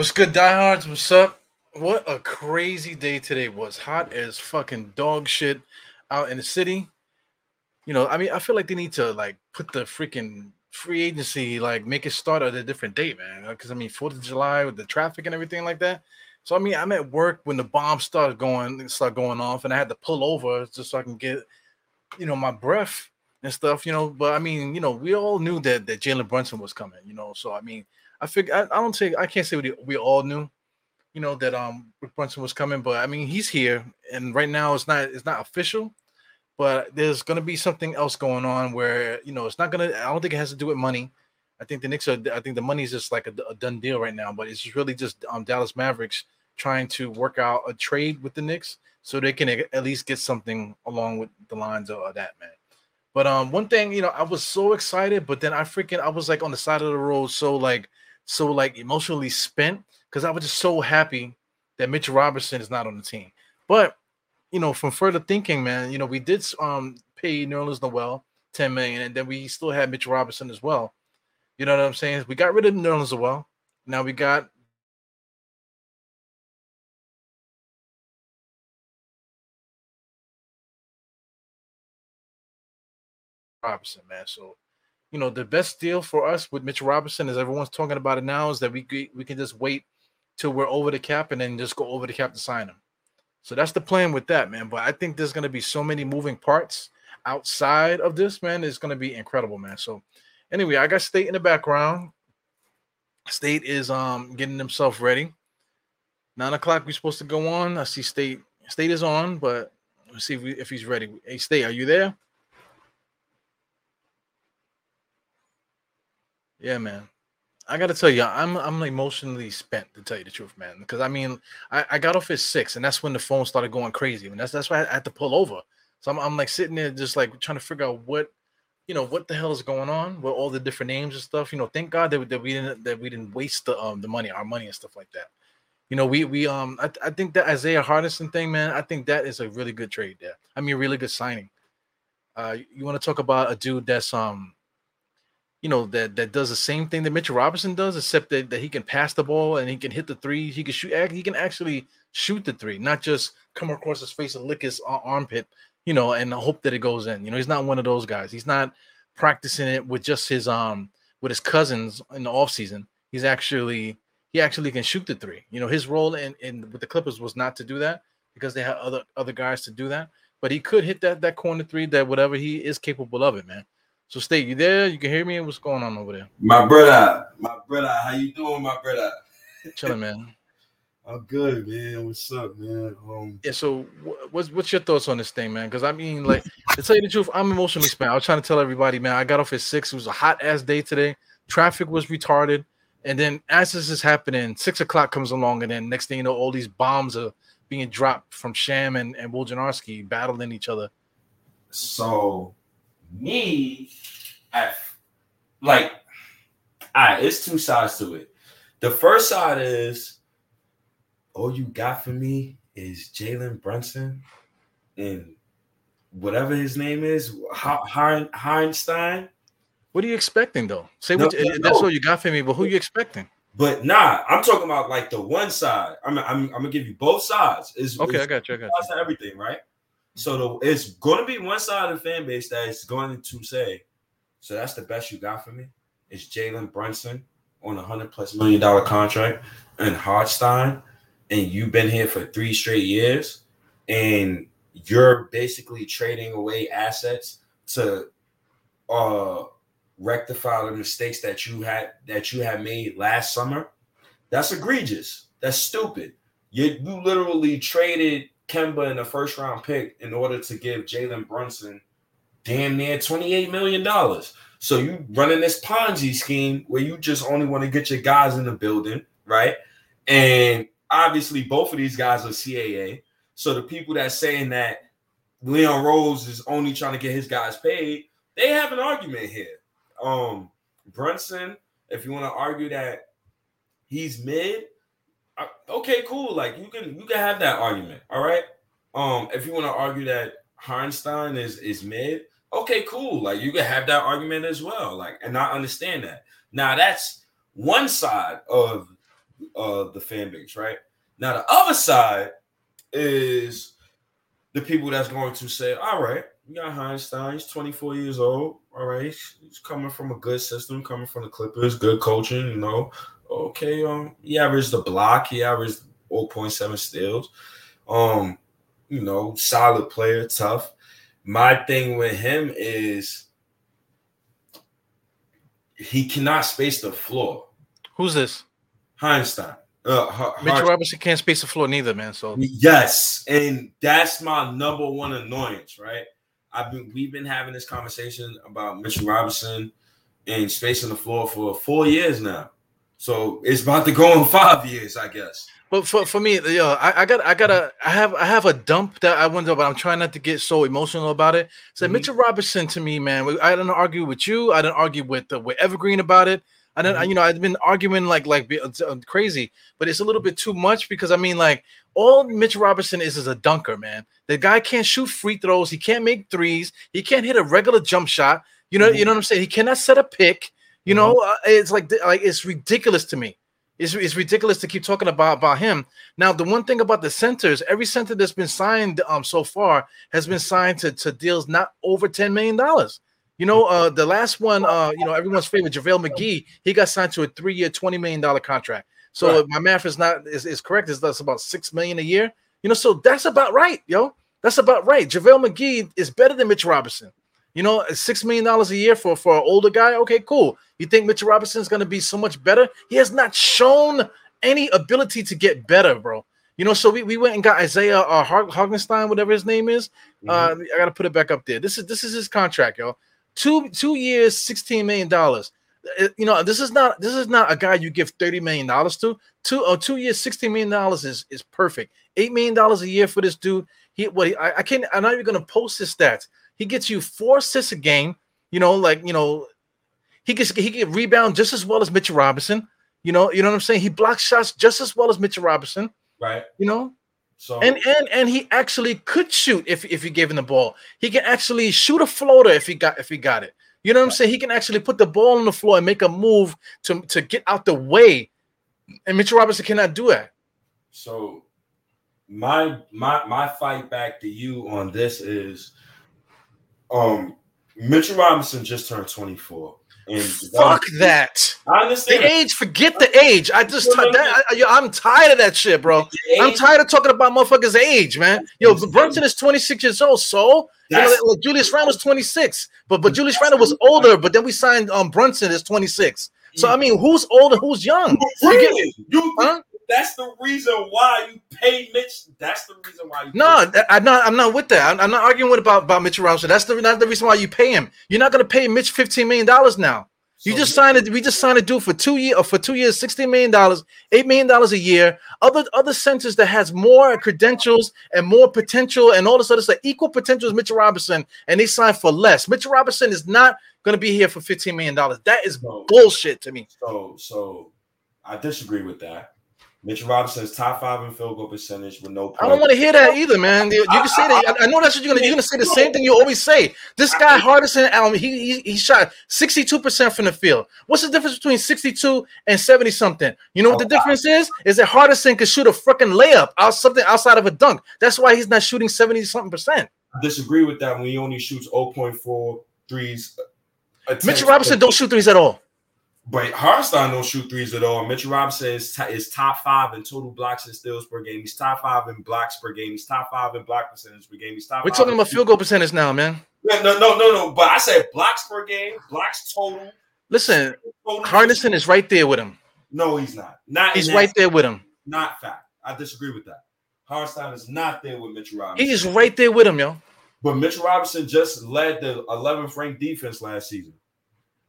What's good, diehards? What's up? What a crazy day today was. Hot as fucking dog shit out in the city. You know, I mean, I feel like they need to like put the freaking free agency, like make it start at a different date, man. Uh, because I mean, Fourth of July with the traffic and everything like that. So I mean, I'm at work when the bomb started going, start going off, and I had to pull over just so I can get, you know, my breath and stuff. You know, but I mean, you know, we all knew that that Jalen Brunson was coming. You know, so I mean I figure I, I don't say I can't say we, we all knew, you know, that um Rick Brunson was coming, but I mean he's here, and right now it's not it's not official, but there's gonna be something else going on where you know it's not gonna. I don't think it has to do with money. I think the Knicks are. I think the money is just like a, a done deal right now, but it's just really just um Dallas Mavericks trying to work out a trade with the Knicks so they can at least get something along with the lines of, of that man. But um, one thing, you know, I was so excited, but then I freaking I was like on the side of the road, so like so like emotionally spent because I was just so happy that Mitchell Robinson is not on the team. But you know, from further thinking, man, you know, we did um pay Nerlens Noel 10 million, and then we still had Mitchell Robinson as well. You know what I'm saying? We got rid of Nerlens Noel. Now we got Robinson, man. So you know, the best deal for us with Mitchell Robinson, as everyone's talking about it now, is that we we can just wait till we're over the cap and then just go over the cap to sign him. So that's the plan with that, man. But I think there's going to be so many moving parts outside of this, man. It's going to be incredible, man. So anyway, I got State in the background. State is um getting himself ready. Nine o'clock, we're supposed to go on. I see State. State is on, but let's see if, we, if he's ready. Hey, State, are you there? Yeah, man. I gotta tell you, I'm I'm emotionally spent to tell you the truth, man. Because I mean, I, I got off at six, and that's when the phone started going crazy, and that's that's why I had to pull over. So I'm, I'm like sitting there, just like trying to figure out what, you know, what the hell is going on with all the different names and stuff. You know, thank God that, that we didn't that we didn't waste the um the money, our money and stuff like that. You know, we we um I, I think that Isaiah Hartenstein thing, man, I think that is a really good trade there. I mean, really good signing. Uh, you want to talk about a dude that's um you know that that does the same thing that Mitchell Robinson does, except that, that he can pass the ball and he can hit the three. He can shoot. He can actually shoot the three, not just come across his face and lick his armpit, you know, and hope that it goes in. You know, he's not one of those guys. He's not practicing it with just his um with his cousins in the off season. He's actually he actually can shoot the three. You know, his role in, in with the Clippers was not to do that because they had other other guys to do that. But he could hit that that corner three that whatever he is capable of it, man. So stay you there? You can hear me? What's going on over there? My brother, my brother, how you doing, my brother? Chilling, man. I'm good, man. What's up, man? Um, yeah. So, what's what's your thoughts on this thing, man? Because I mean, like, to tell you the truth, I'm emotionally spent. I was trying to tell everybody, man. I got off at six. It was a hot ass day today. Traffic was retarded, and then as this is happening, six o'clock comes along, and then next thing you know, all these bombs are being dropped from Sham and and Wojnarowski battling each other. So me, at like, all right, it's two sides to it. The first side is all you got for me is Jalen Brunson and whatever his name is, Heinstein. What are you expecting though? Say no, what, no, that's no. all you got for me, but who are you expecting? But nah, I'm talking about like the one side. I'm, I'm, I'm gonna give you both sides. Is okay, it's I got you. I got you. everything, right? So the, it's going to be one side of the fan base that is going to say, so that's the best you got for me. It's Jalen Brunson on a hundred plus million dollar contract and Hartenstein, and you've been here for three straight years, and you're basically trading away assets to uh rectify the mistakes that you had that you had made last summer. That's egregious. That's stupid. You you literally traded Kemba in a first round pick in order to give Jalen Brunson damn near $28 million. So you running this Ponzi scheme where you just only want to get your guys in the building, right? And obviously both of these guys are CAA. So the people that saying that Leon Rose is only trying to get his guys paid, they have an argument here. Um Brunson, if you want to argue that he's mid, okay, cool. Like you can you can have that argument. All right. Um, if you want to argue that Hartenstein is is mid, okay, cool. Like you can have that argument as well. Like, and I understand that. Now that's one side of uh, the fan base, right? Now the other side is the people that's going to say, all right, you got Hartenstein, he's 24 years old. All right, he's coming from a good system, coming from the Clippers, good coaching, you know. Okay, um, he averaged a block, he averaged 0.7 steals. Um, you know, solid player, tough. My thing with him is he cannot space the floor. Who's this? Hartenstein. Uh, Mitchell Robinson can't space the floor neither, man. So yes, and that's my number one annoyance, right? I've been we've been having this conversation about Mitchell Robinson and spacing the floor for four years now. So it's about to go in five years, I guess. But for, for me, yo, I, I got I gotta I have I have a dump that I wonder, but I'm trying not to get so emotional about it. So mm-hmm. Mitchell Robinson to me, man, I didn't argue with you. I didn't argue with uh, with Evergreen about it. I don't, mm-hmm. you know, I've been arguing like like uh, crazy, but it's a little bit too much because I mean, like all Mitch Robinson is is a dunker, man. The guy can't shoot free throws, he can't make threes, he can't hit a regular jump shot. You know, mm-hmm. you know what I'm saying? He cannot set a pick. You know, mm-hmm. uh, it's like like it's ridiculous to me. It's, it's ridiculous to keep talking about about him. Now, the one thing about the centers, every center that's been signed um so far has been signed to, to deals not over ten million dollars. You know, uh, the last one, uh, you know, everyone's favorite, JaVale McGee, he got signed to a three-year, $20 million contract. So right. my math is not is, is correct, is that's about six million a year. You know, so that's about right, yo. That's about right. JaVale McGee is better than Mitch Robinson. You know, six million dollars a year for for an older guy. Okay, cool. You think Mitch Robinson is going to be so much better? He has not shown any ability to get better, bro. You know, so we, we went and got Isaiah uh, Hartenstein, whatever his name is. Mm-hmm. Uh, I got to put it back up there. This is this is his contract, yo. Two two years, sixteen million dollars. Uh, you know, this is not this is not a guy you give thirty million dollars to. Two or uh, two years, sixteen million dollars is is perfect. Eight million dollars a year for this dude. He what he, I, I can't. I'm not even gonna post his stats. He gets you four assists a game. You know, like you know, he gets he can rebound just as well as Mitchell Robinson. You know, you know what I'm saying. He blocks shots just as well as Mitchell Robinson. Right. You know, so and and and he actually could shoot if if you gave him the ball. He can actually shoot a floater if he got if he got it. You know what I'm saying? He can actually put the ball on the floor and make a move to to get out the way. And Mitchell Robinson cannot do that. So my my my fight back to you on this is um Mitchell Robinson just turned 24. And fuck that. I understand the age. Forget the age. I just t- that, I, am tired of that shit, bro. I'm tired of talking about motherfuckers' age, man. Yo, Brunson is 26 years old, so you know, like Julius Randle was 26, but but Julius Randle was older. But then we signed um Brunson as 26. So I mean, who's older? who's young? You, get, you huh? That's the reason why you pay Mitch. That's the reason why you. No, I'm not. I'm not with that. I'm, I'm not arguing with about about Mitch Robinson. That's the not the reason why you pay him. You're not going to pay Mitch 15 million dollars now. You so just signed it. We just signed a deal for two year for two years, sixteen million dollars, eight million dollars a year. Other other centers that has more credentials and more potential and all this other stuff, equal potential as Mitchell Robinson, and they signed for less. Mitchell Robinson is not going to be here for fifteen million dollars. That is so, bullshit to me. So, so I disagree with that. Mitchell Robinson's top five in field goal percentage with no. Points. I don't want to hear that either, man. You, can say that. I, know that's what you're gonna. You're gonna say the same thing you always say. This guy Hardison Allen, he, he he shot 62 percent from the field. What's the difference between 62 and 70 something? You know what the oh, difference is? Is that Hardison could shoot a freaking layup out something outside of a dunk. That's why he's not shooting 70 something percent. I disagree with that when he only shoots 0.4 threes. Mitchell Robinson don't shoot threes at all. But Hartenstein don't shoot threes at all. Mitchell Robinson is, t- is top five in total blocks and steals per game. He's top five in blocks per game. He's top five in block percentage per game. He's top. We're talking about field goal percentage now, man. No, no, no, no, no. But I said blocks per game, blocks total. Listen, Hardison is right there with him. No, he's not. Not. He's right there with him. Not fact. I disagree with that. Hartenstein is not there with Mitchell Robinson. He's right there with him, yo. But Mitchell Robinson just led the 11th ranked defense last season.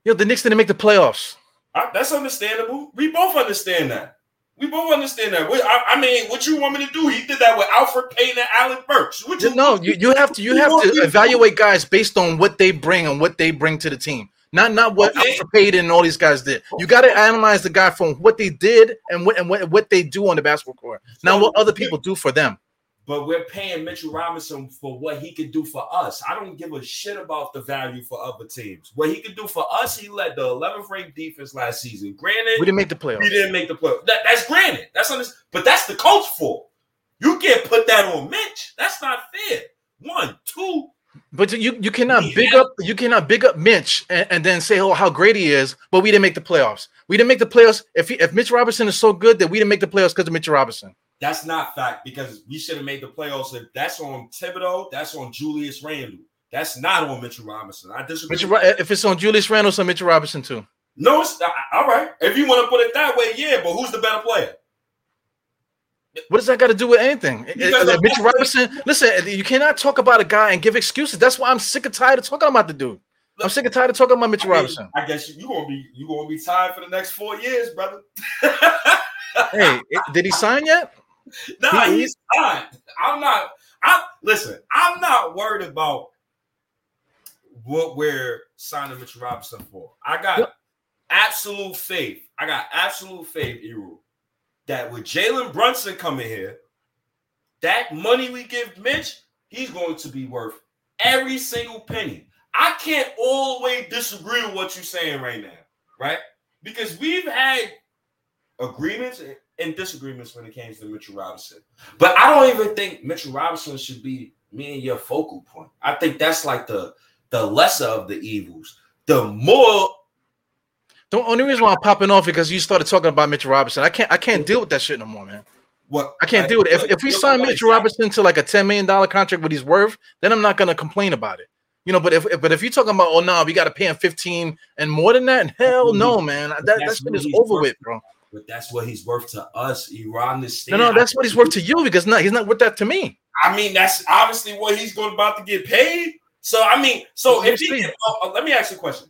Yo, the Knicks didn't make the playoffs. I, that's understandable. We both understand that. We both understand that. I, I, mean, what you want me to do? He did that with Elfrid Payton and Alec Burks. What you, no, you, you have to you, have to evaluate guys based on what they bring and what they bring to the team. Not not what okay. Elfrid Payton and all these guys did. You got to analyze the guy from what they did and what and what, what they do on the basketball court. Not what other people do for them. But we're paying Mitchell Robinson for what he could do for us. I don't give a shit about the value for other teams. What he could do for us, he led the 11th ranked defense last season. Granted, we didn't make the playoffs. We didn't make the playoffs. That, that's granted. That's on this, but that's the coach for. You can't put that on Mitch. That's not fair. One, two. But you you cannot big up you cannot big up Mitch and, and, then say oh how great he is, but we didn't make the playoffs. We didn't make the playoffs. If he, if Mitch Robinson is so good that we didn't make the playoffs because of Mitch Robinson. That's not fact because we should have made the playoffs. If that's on Thibodeau, that's on Julius Randle. That's not on Mitchell Robinson. I disagree. Mitchell, if it's on Julius Randle, it's on Mitchell Robinson too. No, it's not. All right. If you want to put it that way, yeah. But who's the better player? What does that got to do with anything? Mitchell Robinson, listen, you cannot talk about a guy and give excuses. That's why I'm sick and tired of talking about the dude. I'm sick and tired of talking about Mitchell I mean, Robinson. I guess you, you gonna be you gonna be tired for the next four years, brother. hey, did he sign yet? Nah, he, he's fine. I'm not. I listen. I'm not worried about what we're signing Mitchell Robinson for. I got yep. absolute faith. I got absolute faith, Eru, that with Jalen Brunson coming here, that money we give Mitch, he's going to be worth every single penny. I can't always disagree with what you're saying right now, right? Because we've had agreements and disagreements when it came to Mitchell Robinson. But I don't even think Mitchell Robinson should be me and your focal point. I think that's like the the lesser of the evils. The more the only reason why I'm popping off is because you started talking about Mitchell Robinson. I can't I can't deal with that shit no more, man. What I can't I, deal with it. If, if we sign Mitchell Robinson to like a $10 million contract what he's worth, then I'm not gonna complain about it. You know, but if but if you're talking about oh no, we gotta pay him 15 and more than that, hell no, man. That, that shit is over with, bro. But that's what he's worth to us. Iran this No, no, that's what he's worth to you because not he's not worth that to me. I mean, that's obviously what he's going about to get paid. So I mean, so if he uh, uh, let me ask you a question.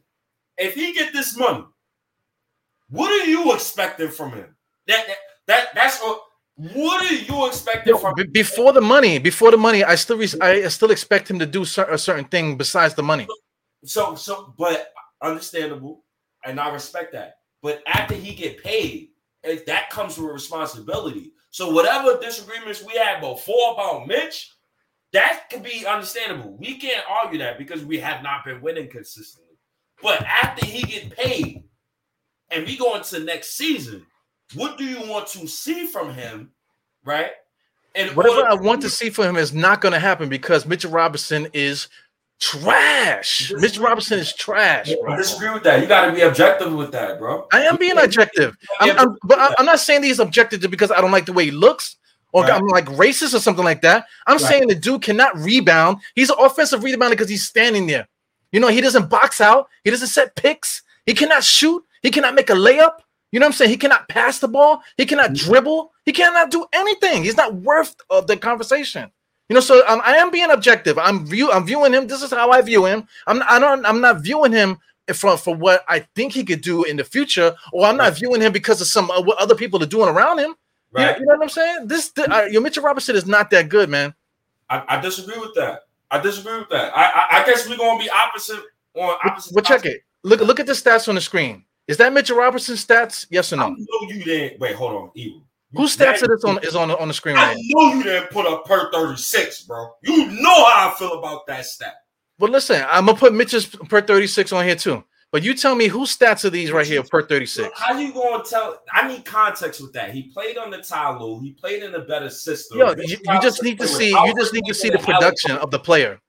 If he get this money, what are you expecting from him? That that, that that's what what are you expecting from b- before the money? Before the money, I still re- I still expect him to do a certain thing besides the money. So so, but understandable, and I respect that. But after he get paid, that comes with responsibility. So whatever disagreements we had before about Mitch, that could be understandable. We can't argue that because we have not been winning consistently. But after he get paid and we go into next season, what do you want to see from him, right? And whatever I want to see from him is not going to happen because Mitchell Robinson is trash. Mitch Robinson is trash. Bro. I disagree with that. You got to be objective with that, bro. I am being objective. I'm, I'm, but I'm not saying he's objective because I don't like the way he looks or right. I'm like racist or something like that. I'm right. saying the dude cannot rebound. He's an offensive rebounder because he's standing there. You know, he doesn't box out. He doesn't set picks. He cannot shoot. He cannot make a layup. You know what I'm saying? He cannot pass the ball. He cannot mm-hmm. dribble. He cannot do anything. He's not worth of the conversation. You know, so um, I am being objective. I'm view I'm viewing him. This is how I view him. I'm I don't I'm not viewing him for for what I think he could do in the future, or I'm not viewing him because of some uh, what other people are doing around him. Right. You know, you know what I'm saying? This, this uh, your Mitchell Robinson is not that good, man. I, I, disagree with that. I disagree with that. I I, I guess we're gonna be opposite on opposite. But check it. Look look at the stats on the screen. Is that Mitchell Robinson stats? Yes or no? I know you didn't. Wait, hold on. Evil. Whose stats are this on is on the, on the screen? I right know you didn't put up per 36, bro. You know how I feel about that stat. But listen, I'm gonna put Mitch's per 36 on here too. But you tell me whose stats are these right here per 36? How you gonna tell? I need context with that. He played on the Tyloo. He played in a better system. Yo, you, you just need to see. You just need to see the production of the player.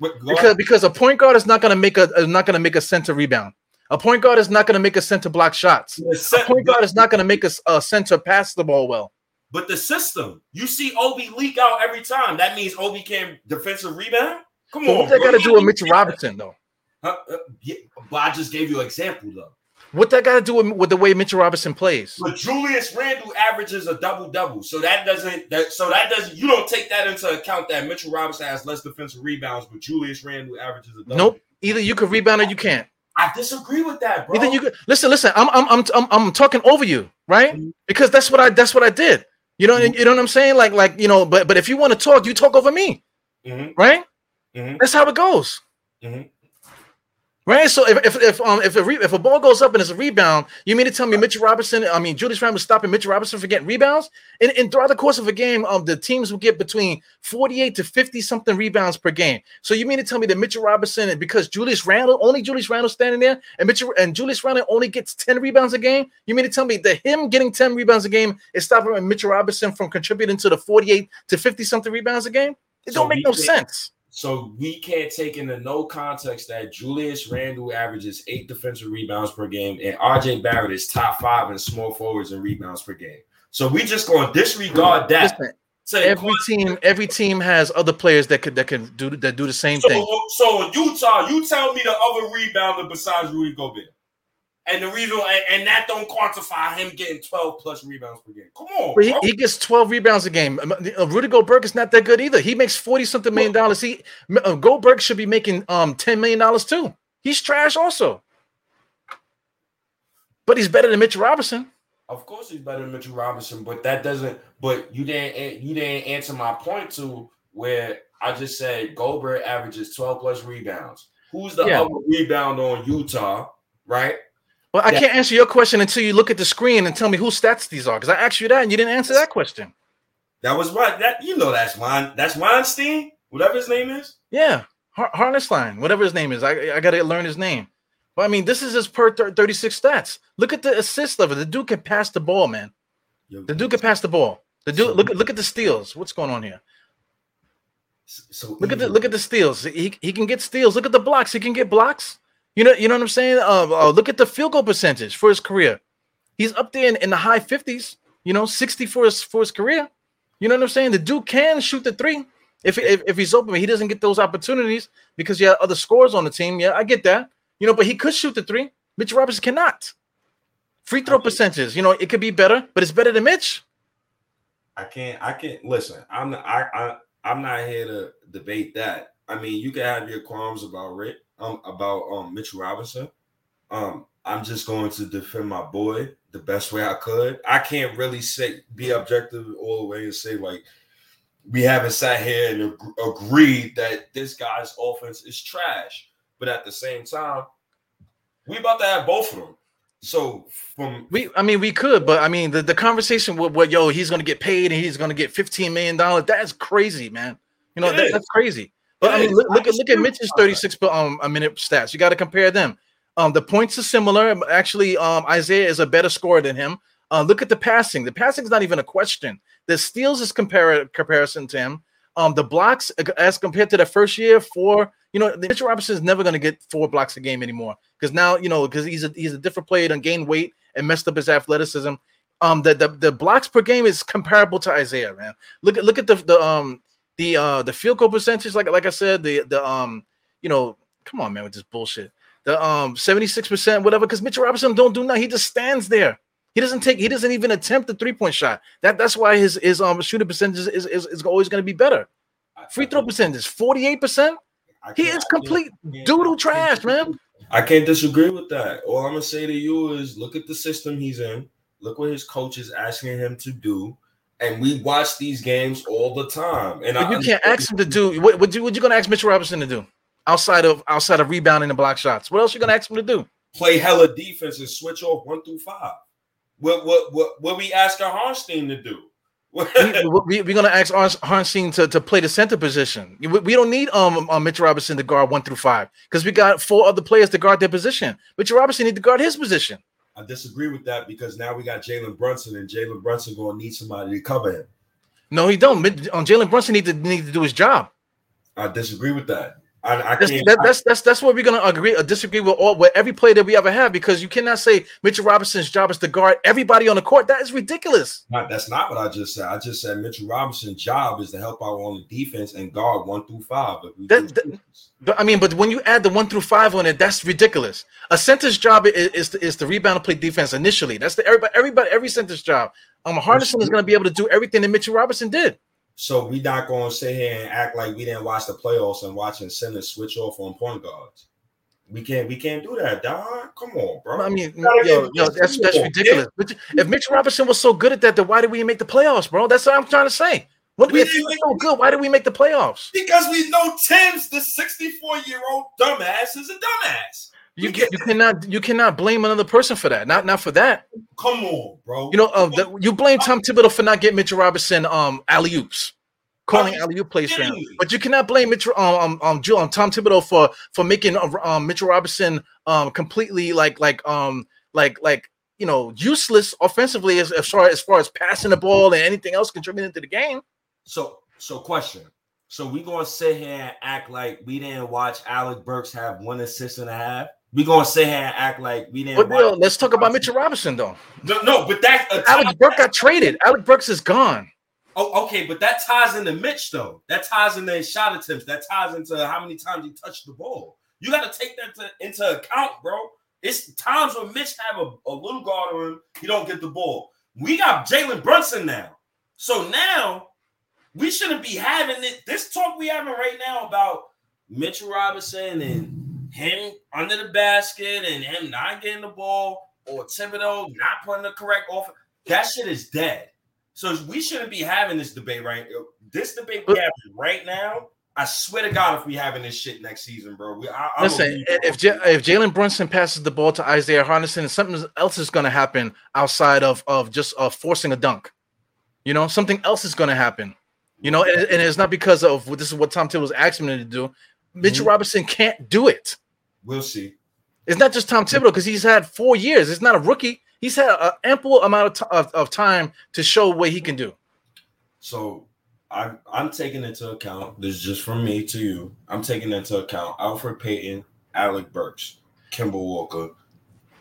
Because because a point guard is not gonna make a is not gonna make a center rebound. A point guard is not going to make a center block shots. A point guard is not going to make a, a center pass the ball well. But the system, you see Obi leak out every time. That means Obi can defensive rebound. Come but on. What that got to do with Mitchell Robinson, though? Uh, uh, yeah, but I just gave you an example, though. What that got to do with, with, the way Mitchell Robinson plays? But Julius Randle averages a double double, so that doesn't that so that doesn't you don't take that into account that Mitchell Robinson has less defensive rebounds, but Julius Randle averages a double. Nope. Either you can rebound or you can't. I disagree with that, bro. Either you listen, listen. I'm I'm I'm I'm, talking over you, right? Mm-hmm. Because that's what I that's what I did. You know, mm-hmm. you know what I'm saying? Like like you know, but but if you want to talk, you talk over me, mm-hmm. right? Mm-hmm. That's how it goes. Right. So if if if um if a re- if a ball goes up and it's a rebound, you mean to tell me Mitchell Robinson? I mean Julius Randle stopping Mitchell Robinson for getting rebounds, and, and throughout the course of a game, um the teams will get between forty eight to fifty something rebounds per game. So you mean to tell me that Mitchell Robinson, because Julius Randle only Julius Randle standing there, and Mitchell and Julius Randle only gets ten rebounds a game? You mean to tell me that him getting ten rebounds a game is stopping Mitchell Robinson from contributing to the forty eight to fifty something rebounds a game? It So don't make no sense. So we can't take into no context that Julius Randle averages eight defensive rebounds per game, and RJ Barrett is top five in small forwards and rebounds per game. So we just gonna disregard that. Listen, every team every team has other players that could that can do that do the same thing. so, so in Utah, you tell me the other rebounder besides Rudy Gobert, and the reason and, that don't quantify him getting twelve plus rebounds per game. Come on, he, he gets 12 rebounds a game. Um, uh, Rudy Goldberg is not that good either. He makes 40 something million dollars. He uh, Goldberg should be making um 10 million dollars too. He's trash also. But he's better than Mitch Robinson. Of course, he's better than Mitchell Robinson, but that doesn't. But you didn't. You didn't answer my point to where I just said Goldberg averages twelve plus rebounds. Who's the Yeah. other rebound on Utah? Right. Well, I Yeah. can't answer your question until you look at the screen and tell me whose stats these are. Because I asked you that and you didn't answer that question. That was right. That you know that's mine. That's Weinstein, whatever his name is. Yeah, Har- Harnessline, whatever his name is. I, I got to learn his name. But I mean, this is his per thir- 36 stats. Look at the assist level. The dude can pass the ball, man. The dude can pass the ball. The dude, look at look at the steals. What's going on here? So Look at the look at the steals. He, he can get steals. Look at the blocks. He can get blocks. You know you know what I'm saying. Uh, uh, look at the field goal percentage for his career. He's up there in, in the high 50s. You know, 60 for his for his career. You know what I'm saying. The dude can shoot the three if if, if he's open. But he doesn't get those opportunities because you have other scores on the team. Yeah, I get that. You know, but he could shoot the three. Mitch Robertson cannot. Free throw percentages. You know, it could be better, but it's better than Mitch. I can't. I can't listen. I'm. Not, I. I. I'm not here to debate that. I mean, you can have your qualms about Rick. Um. About um Mitch Robinson. Um. I'm just going to defend my boy the best way I could. I can't really say be objective all the way and say like we haven't sat here and ag- agreed that this guy's offense is trash. But at the same time, we about to have both of them. So from We, I mean, we could, but I mean, the, the conversation with what, yo, he's gonna get paid and he's gonna get fifteen million dollars. That's crazy, man. You know, that, that's crazy. But I mean, look, look at look at Mitch's you on thirty six um a minute stats. You got to compare them. Um, the points are similar. Actually, um, Isaiah is a better scorer than him. Uh, look at the passing. The passing is not even a question. The steals is compar- comparison to him. Um, the blocks as compared to the first year, four. You know, Mitchell Robinson is never going to get four blocks a game anymore because now you know because he's a he's a different player and gained weight and messed up his athleticism. Um, the, the the blocks per game is comparable to Isaiah, man. Look at look at the the um the uh the field goal percentage, like like I said, the the um you know, come on, man, with this bullshit. The um 76%, whatever, because Mitchell Robinson don't do nothing. He just stands there. He doesn't take, he doesn't even attempt the three-point shot. That that's why his his um shooting percentage is, is, is always going to be better. Free throw percentage, 48%. He is complete doodle trash, man. I can't disagree with that. All I'm gonna say to you is look at the system he's in, look what his coach is asking him to do, and we watch these games all the time. And I you can't ask him to do what what you what you gonna ask Mitchell Robinson to do outside of outside of rebounding and block shots. What else you gonna ask him to do? play hella defense and switch off one through five. What what what what we asking Harstein to do? we, we, are gonna ask Har- Harnstein to, to play the center position. We, we don't need um, um Mitchell Robinson to guard one through five because we got four other players to guard their position. Mitchell Robinson need to guard his position. I disagree with that because now we got Jalen Brunson, and Jalen Brunson gonna need somebody to cover him. No, he don't. Um, Jalen Brunson need to need to do his job. I disagree with that. I, I That's, that, that's that's that's what we're gonna agree or disagree with all with every play that we ever have because you cannot say Mitchell Robinson's job is to guard everybody on the court. That is ridiculous. Not, that's not what I just said. I just said Mitchell Robinson's job is to help out on the defense and guard one through five. That- that- But I mean, but when you add the one through five on it, that's ridiculous. A center's job is, is, to, is to rebound and play defense initially. That's the everybody, everybody, every center's job. Um, Hardison is going to be able to do everything that Mitchell Robinson did. So we not going to sit here and act like we didn't watch the playoffs and watching centers switch off on point guards. We can't. We can't do that, dog. Come on, bro. I mean, yo, yo, that's that's ridiculous. Mitch- If Mitch Robinson was so good at that, then why did we make the playoffs, bro? That's what I'm trying to say. What We was so good? Why did we make the playoffs? because we know Tim's the 64 year old dumbass is a dumbass. You, you cannot you cannot blame another person for that. Not not for that. Come on, bro. You know, uh, the, you blame Tom Thibodeau for not getting Mitchell Robinson um alley oops, calling alley oop plays for him. But you cannot blame Mitchell um um, um, um Tom Thibodeau for for making uh, um Mitchell Robinson um completely like like um like like you know useless offensively as, as far as far as passing the ball and anything else contributing to the game. So so question. So we gonna sit here and act like we didn't watch Alec Burks have one assist and a half. We gonna sit here and act like we didn't. But let's talk about Mitchell Robinson though. No, no but that uh, Alex Burks got traded. Alec Burks is gone. Oh, okay, but that ties into Mitch though. That ties into shot attempts. That ties into how many times he touched the ball. You got to take that to, into account, bro. It's times when Mitch have a, a little guard on him, he don't get the ball. We got Jalen Brunson now. So now we shouldn't be having it. This talk we having right now about Mitchell Robinson and him under the basket and him not getting the ball or Thibodeau not putting the correct offer. That shit is dead. So we shouldn't be having this debate right. This debate we have right now I swear to God, if we having this shit next season, bro. We, I, Listen, if J- if Jalen Brunson passes the ball to Isaiah Hartenstein, something else is going to happen outside of of just uh, forcing a dunk. You know, something else is going to happen. You know, and, and, it's not because of this is what Tom Thibodeau was asking him to do. Mitchell mm-hmm. Robinson can't do it. We'll see. It's not just Tom Thibodeau because he's had four years. It's not a rookie. He's had an ample amount of, t- of, of time to show what he can do. So I, I'm taking into account, this is just from me to you. I'm taking into account Elfrid Payton, Alec Burks, Kemba Walker,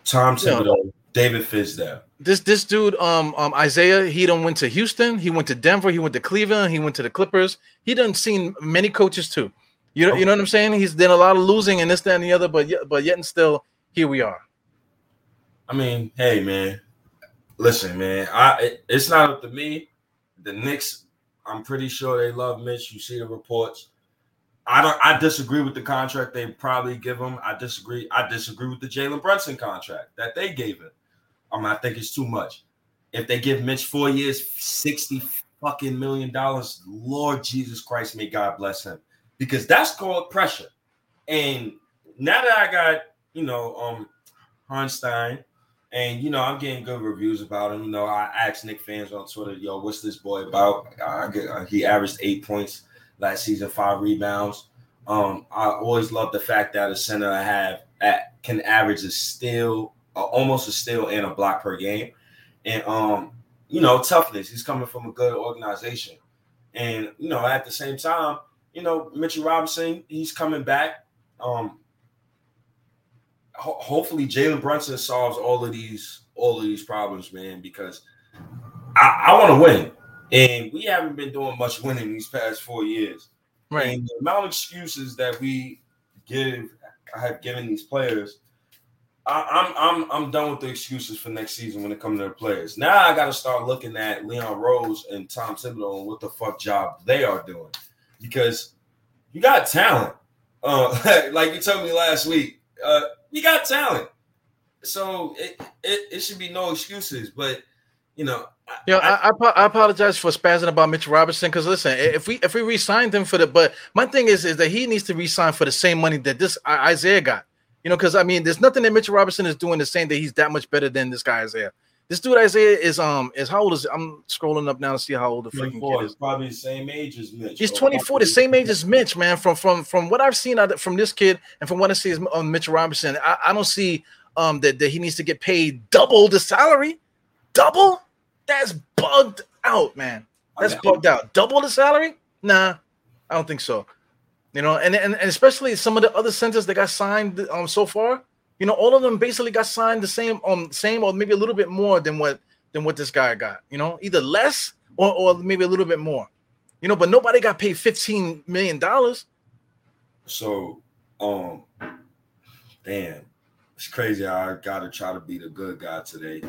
Tom Thibodeau. David Fizdale. This this dude, um, um, Isaiah, he done went to Houston, he went to Denver, he went to Cleveland, he went to the Clippers. He done seen many coaches too. You know, you know what I'm saying? He's done a lot of losing and this, that, and the other, but yet, but yet and still, here we are. I mean, hey man, listen, man, I it, it's not up to me. The Knicks I'm pretty sure they love Mitch. You see the reports. I don't. I disagree with the contract they probably give him. I disagree. I disagree with the Jalen Brunson contract that they gave him. Um, I think it's too much. If they give Mitch four years, sixty fucking million dollars, Lord Jesus Christ, may God bless him, because that's called pressure. And now that I got you know um Hartenstein and you know, I'm getting good reviews about him. You know, I asked Knick fans on Twitter, "Yo, what's this boy about?" I get, uh, he averaged eight points last season, five rebounds. Um, I always love the fact that a center I have at can average a steal, uh, almost a steal and a block per game, and um, you know, toughness. He's coming from a good organization, and you know, at the same time, you know, Mitchell Robinson, he's coming back. Um, ho- hopefully Jalen Brunson solves all of these all of these problems, man, because I, I want to win. And we haven't been doing much winning these past four years. Right. And the amount of excuses that we give I have given these players, I, am I'm I'm done with the excuses for next season when it comes to the players. Now I got to start looking at Leon Rose and Tom Thibodeau and what the fuck job they are doing, because you got talent. Uh, like you told me last week, uh, you got talent. So it, it, it should be no excuses. But you know, you know, I, I, I, apologize for spazzing about Mitch Robinson because listen, if we if we re-signed him for the, but my thing is is that he needs to re-sign for the same money that this Isaiah got. You know, because I mean, there's nothing that Mitch Robinson is doing to saying that he's that much better than this guy Isaiah. This dude Isaiah is um is how old is I'm scrolling up now to see how old the freaking kid is. Probably the same age as Mitch. He's 24, the same age as Mitch, man. From from from what I've seen from this kid and from what I see is um, Mitch Robinson, I, I don't see um that, that he needs to get paid double the salary. Double? That's bugged out, man. That's bugged out. Double the salary? Nah, I don't think so. You know, and, and, and especially some of the other centers that got signed um so far you know, all of them basically got signed the same, um, same or maybe a little bit more than what than what this guy got. You know, either less or or maybe a little bit more. You know, but nobody got paid fifteen million dollars. So, um, damn, it's crazy. I gotta try to be the good guy today.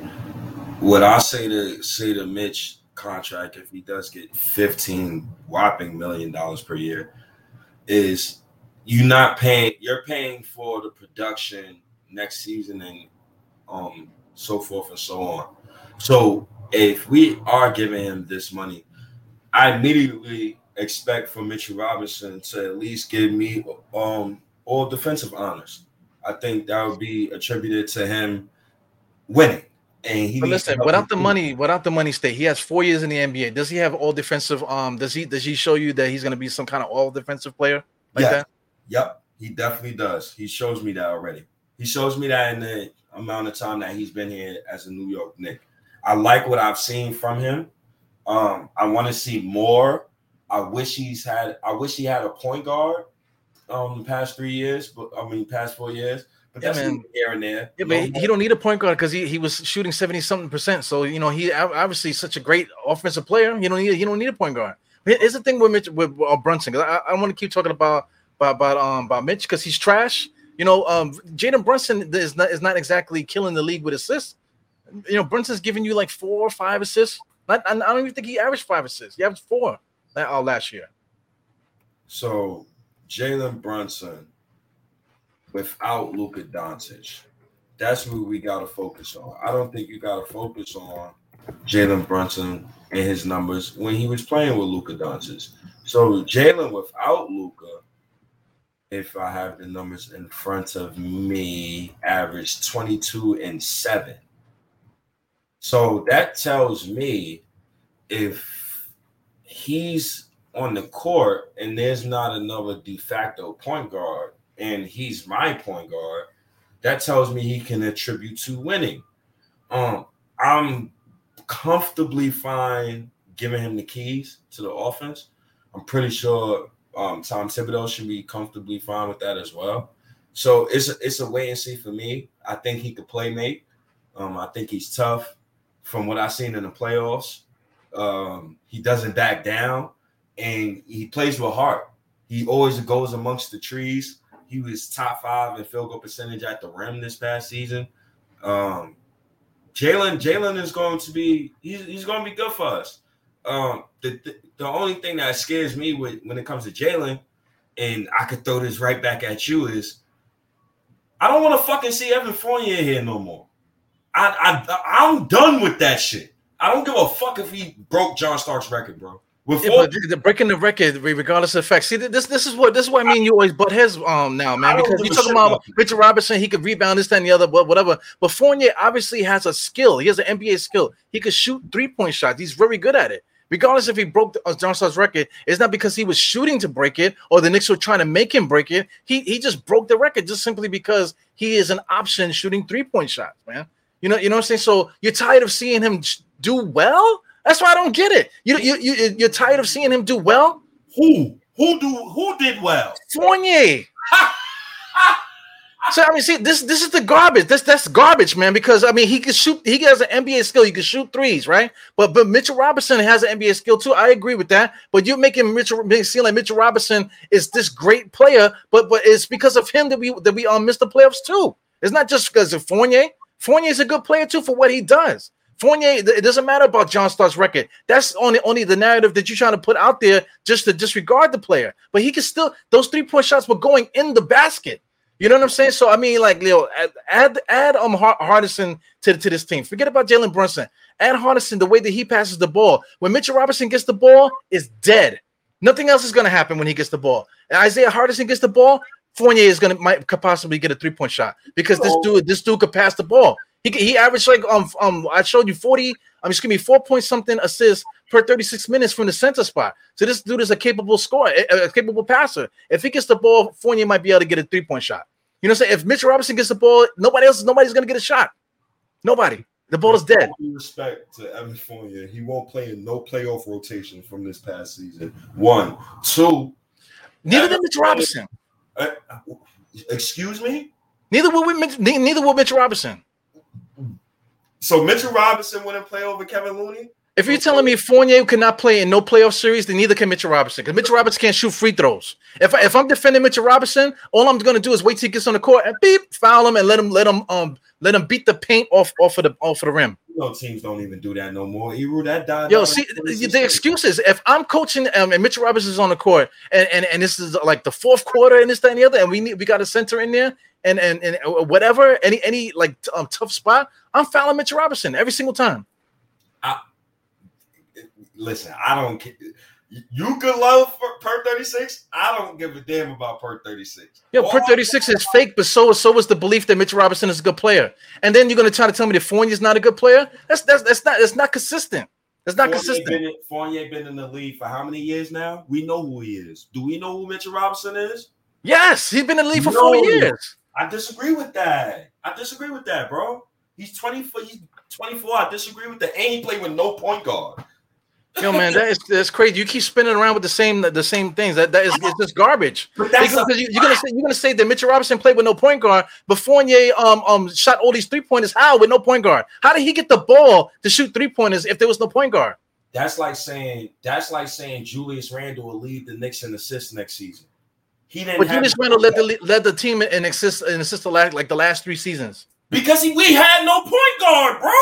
What I say to say to Mitch contract if he does get 15 whopping million dollars per year is you're not paying you're paying for the production next season and um so forth and so on. So if we are giving him this money, I immediately expect for Mitchell Robinson to at least give me um all defensive honors. I think that would be attributed to him winning. And he but listen, without the money, without the money state, he has four years in the NBA. Does he have all defensive? Um, does he does he show you that he's going to be some kind of all defensive player like yeah. that? Yep, he definitely does. He shows me that already. He shows me that in the amount of time that he's been here as a New York Knick. I like what I've seen from him. Um, I want to see more. I wish he's had. I wish he had a point guard. Um, the past three years, but I mean, past four years. But Yeah, that's man. here and there. Yeah, but he, he don't need a point guard because he, he was shooting seventy something percent. So you know he obviously such a great offensive player. You don't need you don't need a point guard. Here- Here's the thing with Mitch with uh, Brunson. I, I want to keep talking about about about um about Mitch because he's trash. You know, um Jalen Brunson is not is not exactly killing the league with assists. You know, Brunson's giving you like four or five assists. Not, I don't even think he averaged five assists. He averaged four that uh, last year. So Jalen Brunson without Luka Doncic. That's who we gotta focus on. I don't think you gotta focus on Jalen Brunson and his numbers when he was playing with Luka Doncic. So Jalen without Luka, if I have the numbers in front of me, averaged 22 and 7. So that tells me if he's on the court and there's not another de facto point guard and he's my point guard, that tells me he can attribute to winning. Um, I'm comfortably fine giving him the keys to the offense. I'm pretty sure um, Tom Thibodeau should be comfortably fine with that as well. So it's a, it's a wait and see for me. I think he could play mate. Um, I think he's tough. From what I've seen in the playoffs, um, he doesn't back down and he plays with heart. He always goes amongst the trees. He was top five in field goal percentage at the rim this past season. Um, Jalen, Jalen is going to be he's, he's going to be good for us. Um, the, the the only thing that scares me with when it comes to Jalen, and I could throw this right back at you is, I don't want to fucking see Evan Fournier here no more. I I I'm done with that shit. I don't give a fuck if he broke John Starks' record, bro. With Yeah, the breaking the record, regardless of facts. See, this this is what this is what I mean. You always butt heads um now, man, because you talking about about. Richard Robinson. He could rebound this, that, and the other, but whatever. But Fournier obviously has a skill. He has an NBA skill. He could shoot three point shots. He's very good at it. Regardless if he broke uh, John Starks' record, it's not because he was shooting to break it or the Knicks were trying to make him break it. He he just broke the record just simply because he is an option shooting three point shots, man. You know you know what I'm saying. So you're tired of seeing him do well. That's why I don't get it. You you you you're tired of seeing him do well. who who do who did well? Fournier. So I mean, see, this this is the garbage. This that's garbage, man. Because I mean, he can shoot. He has an NBA skill. He can shoot threes, right? But but Mitchell Robinson has an NBA skill too. I agree with that. But you're making Mitchell make seem like Mitchell Robinson is this great player, but but it's because of him that we that we um missed the playoffs too. It's not just because of Fournier. Fournier is a good player too for what he does. Fournier, it doesn't matter about John Starks' record. That's only only the narrative that you're trying to put out there just to disregard the player. But he can still those three point shots were going in the basket. You know what I'm saying? So I mean, like Leo, add add, um Hardison to, to this team. Forget about Jalen Brunson. Add Hardison the way that he passes the ball. When Mitchell Robinson gets the ball, is dead. Nothing else is going to happen when he gets the ball. And Isaiah Hardison gets the ball. Fournier is going to might could possibly get a three point shot because this Oh. dude this dude could pass the ball. He could- he averaged like um um I showed you 40. I'm excuse me four point something assists per 36 minutes from the center spot. So this dude is a capable scorer, a, a capable passer. If he gets the ball, Fournier might be able to get a three point shot. You know what I'm saying? If Mitchell Robinson gets the ball, nobody else, nobody's gonna get a shot. Nobody. The ball is dead. Respect to Evan Fournier, he won't play in no playoff rotation from this past season. One, two. Neither did Mitchell Robinson. uh, excuse me. Neither will Mitch, ne- neither will Mitchell Robinson. So Mitchell Robinson wouldn't play over Kevin Looney. If you're telling me Fournier cannot play in no playoff series, then neither can Mitchell Robinson because Mitchell Robinson can't shoot free throws. If, I, if I'm defending Mitchell Robinson, all I'm going to do is wait till he gets on the court and beep, foul him and let him let him um let him beat the paint off off of the off of the rim. You know, teams don't even do that no more. Eru, that died. Yo, see in 2016. the excuses. If I'm coaching um, and Mitchell Robinson is on the court, and, and and this is like the fourth quarter and this that, and the other, and we need we got a center in there, and and and whatever, any any like um, tough spot, I'm fouling Mitchell Robinson every single time. Listen, I don't. You could love per 36. I don't give a damn about per 36. Yeah, per 36 is fake, but so so is the belief that Mitchell Robinson is a good player. And then you're gonna try to tell me that Fournier is not a good player? That's that's that's not that's not consistent. That's not Fournier consistent. Been in, Fournier been in the league for how many years now? We know who he is. Do we know who Mitchell Robinson is? Yes, he's been in the league for no, four years. I disagree with that. I disagree with that, bro. He's 24. He's 24. I disagree with that. And he played with no point guard. Yo, man, that is that's crazy. You keep spinning around with the same the same things. That that is it's just garbage. Because a, you, are gonna say you're gonna say that Mitchell Robinson played with no point guard, but Fournier um um shot all these three pointers. How with no point guard? How did he get the ball to shoot three pointers if there was no point guard? That's like saying that's like saying Julius Randle will lead the Knicks in assists next season. He didn't. But Julius Randle led the led the team in assists in last like the last three seasons because he, we had no point guard, bro.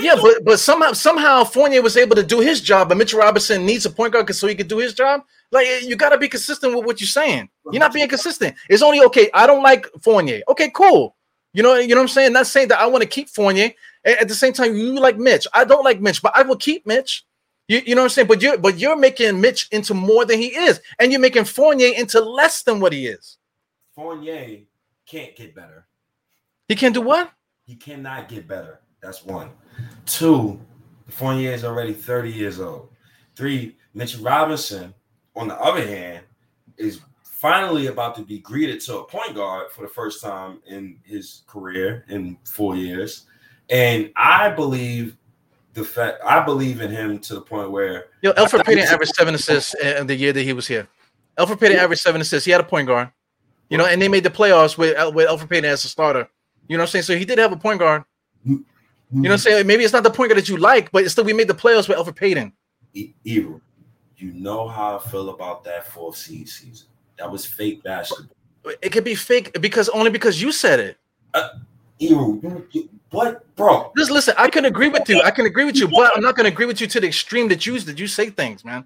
Yeah, but but somehow somehow Fournier was able to do his job, but Mitchell Robinson needs a point guard because so he could do his job. Like you got to be consistent with what you're saying. You're not being consistent. It's only okay. I don't like Fournier. Okay, cool. You know, you know what I'm saying. Not saying that I want to keep Fournier. At the same time, you like Mitch. I don't like Mitch, but I will keep Mitch. You, you know what I'm saying. But you're but you're making Mitch into more than he is, and you're making Fournier into less than what he is. Fournier can't get better. He can't do what? He cannot get better. That's one. Two, Fournier is already 30 years old. Three, Mitch Robinson, on the other hand, is finally about to be greeted to a point guard for the first time in his career in four years. And I believe the fact I believe in him to the point where Yo, Elfrid Payton averaged seven assists in the year that he was here. Elfrid Payton averaged seven assists. He had a point guard, you know, and they made the playoffs with with Elfrid Payton as a starter. You know what I'm saying? So he did have a point guard. Mm-hmm. You know what I'm saying? Maybe it's not the point guard that you like, but still we made the playoffs with Elfrid Payton. Evil. You know how I feel about that fourth seed season. That was fake basketball. It could be fake because only because you said it. Uh, Evil, what, bro? Just listen. I can agree with you. I can agree with you, but I'm not going to agree with you to the extreme that you that you say things, man.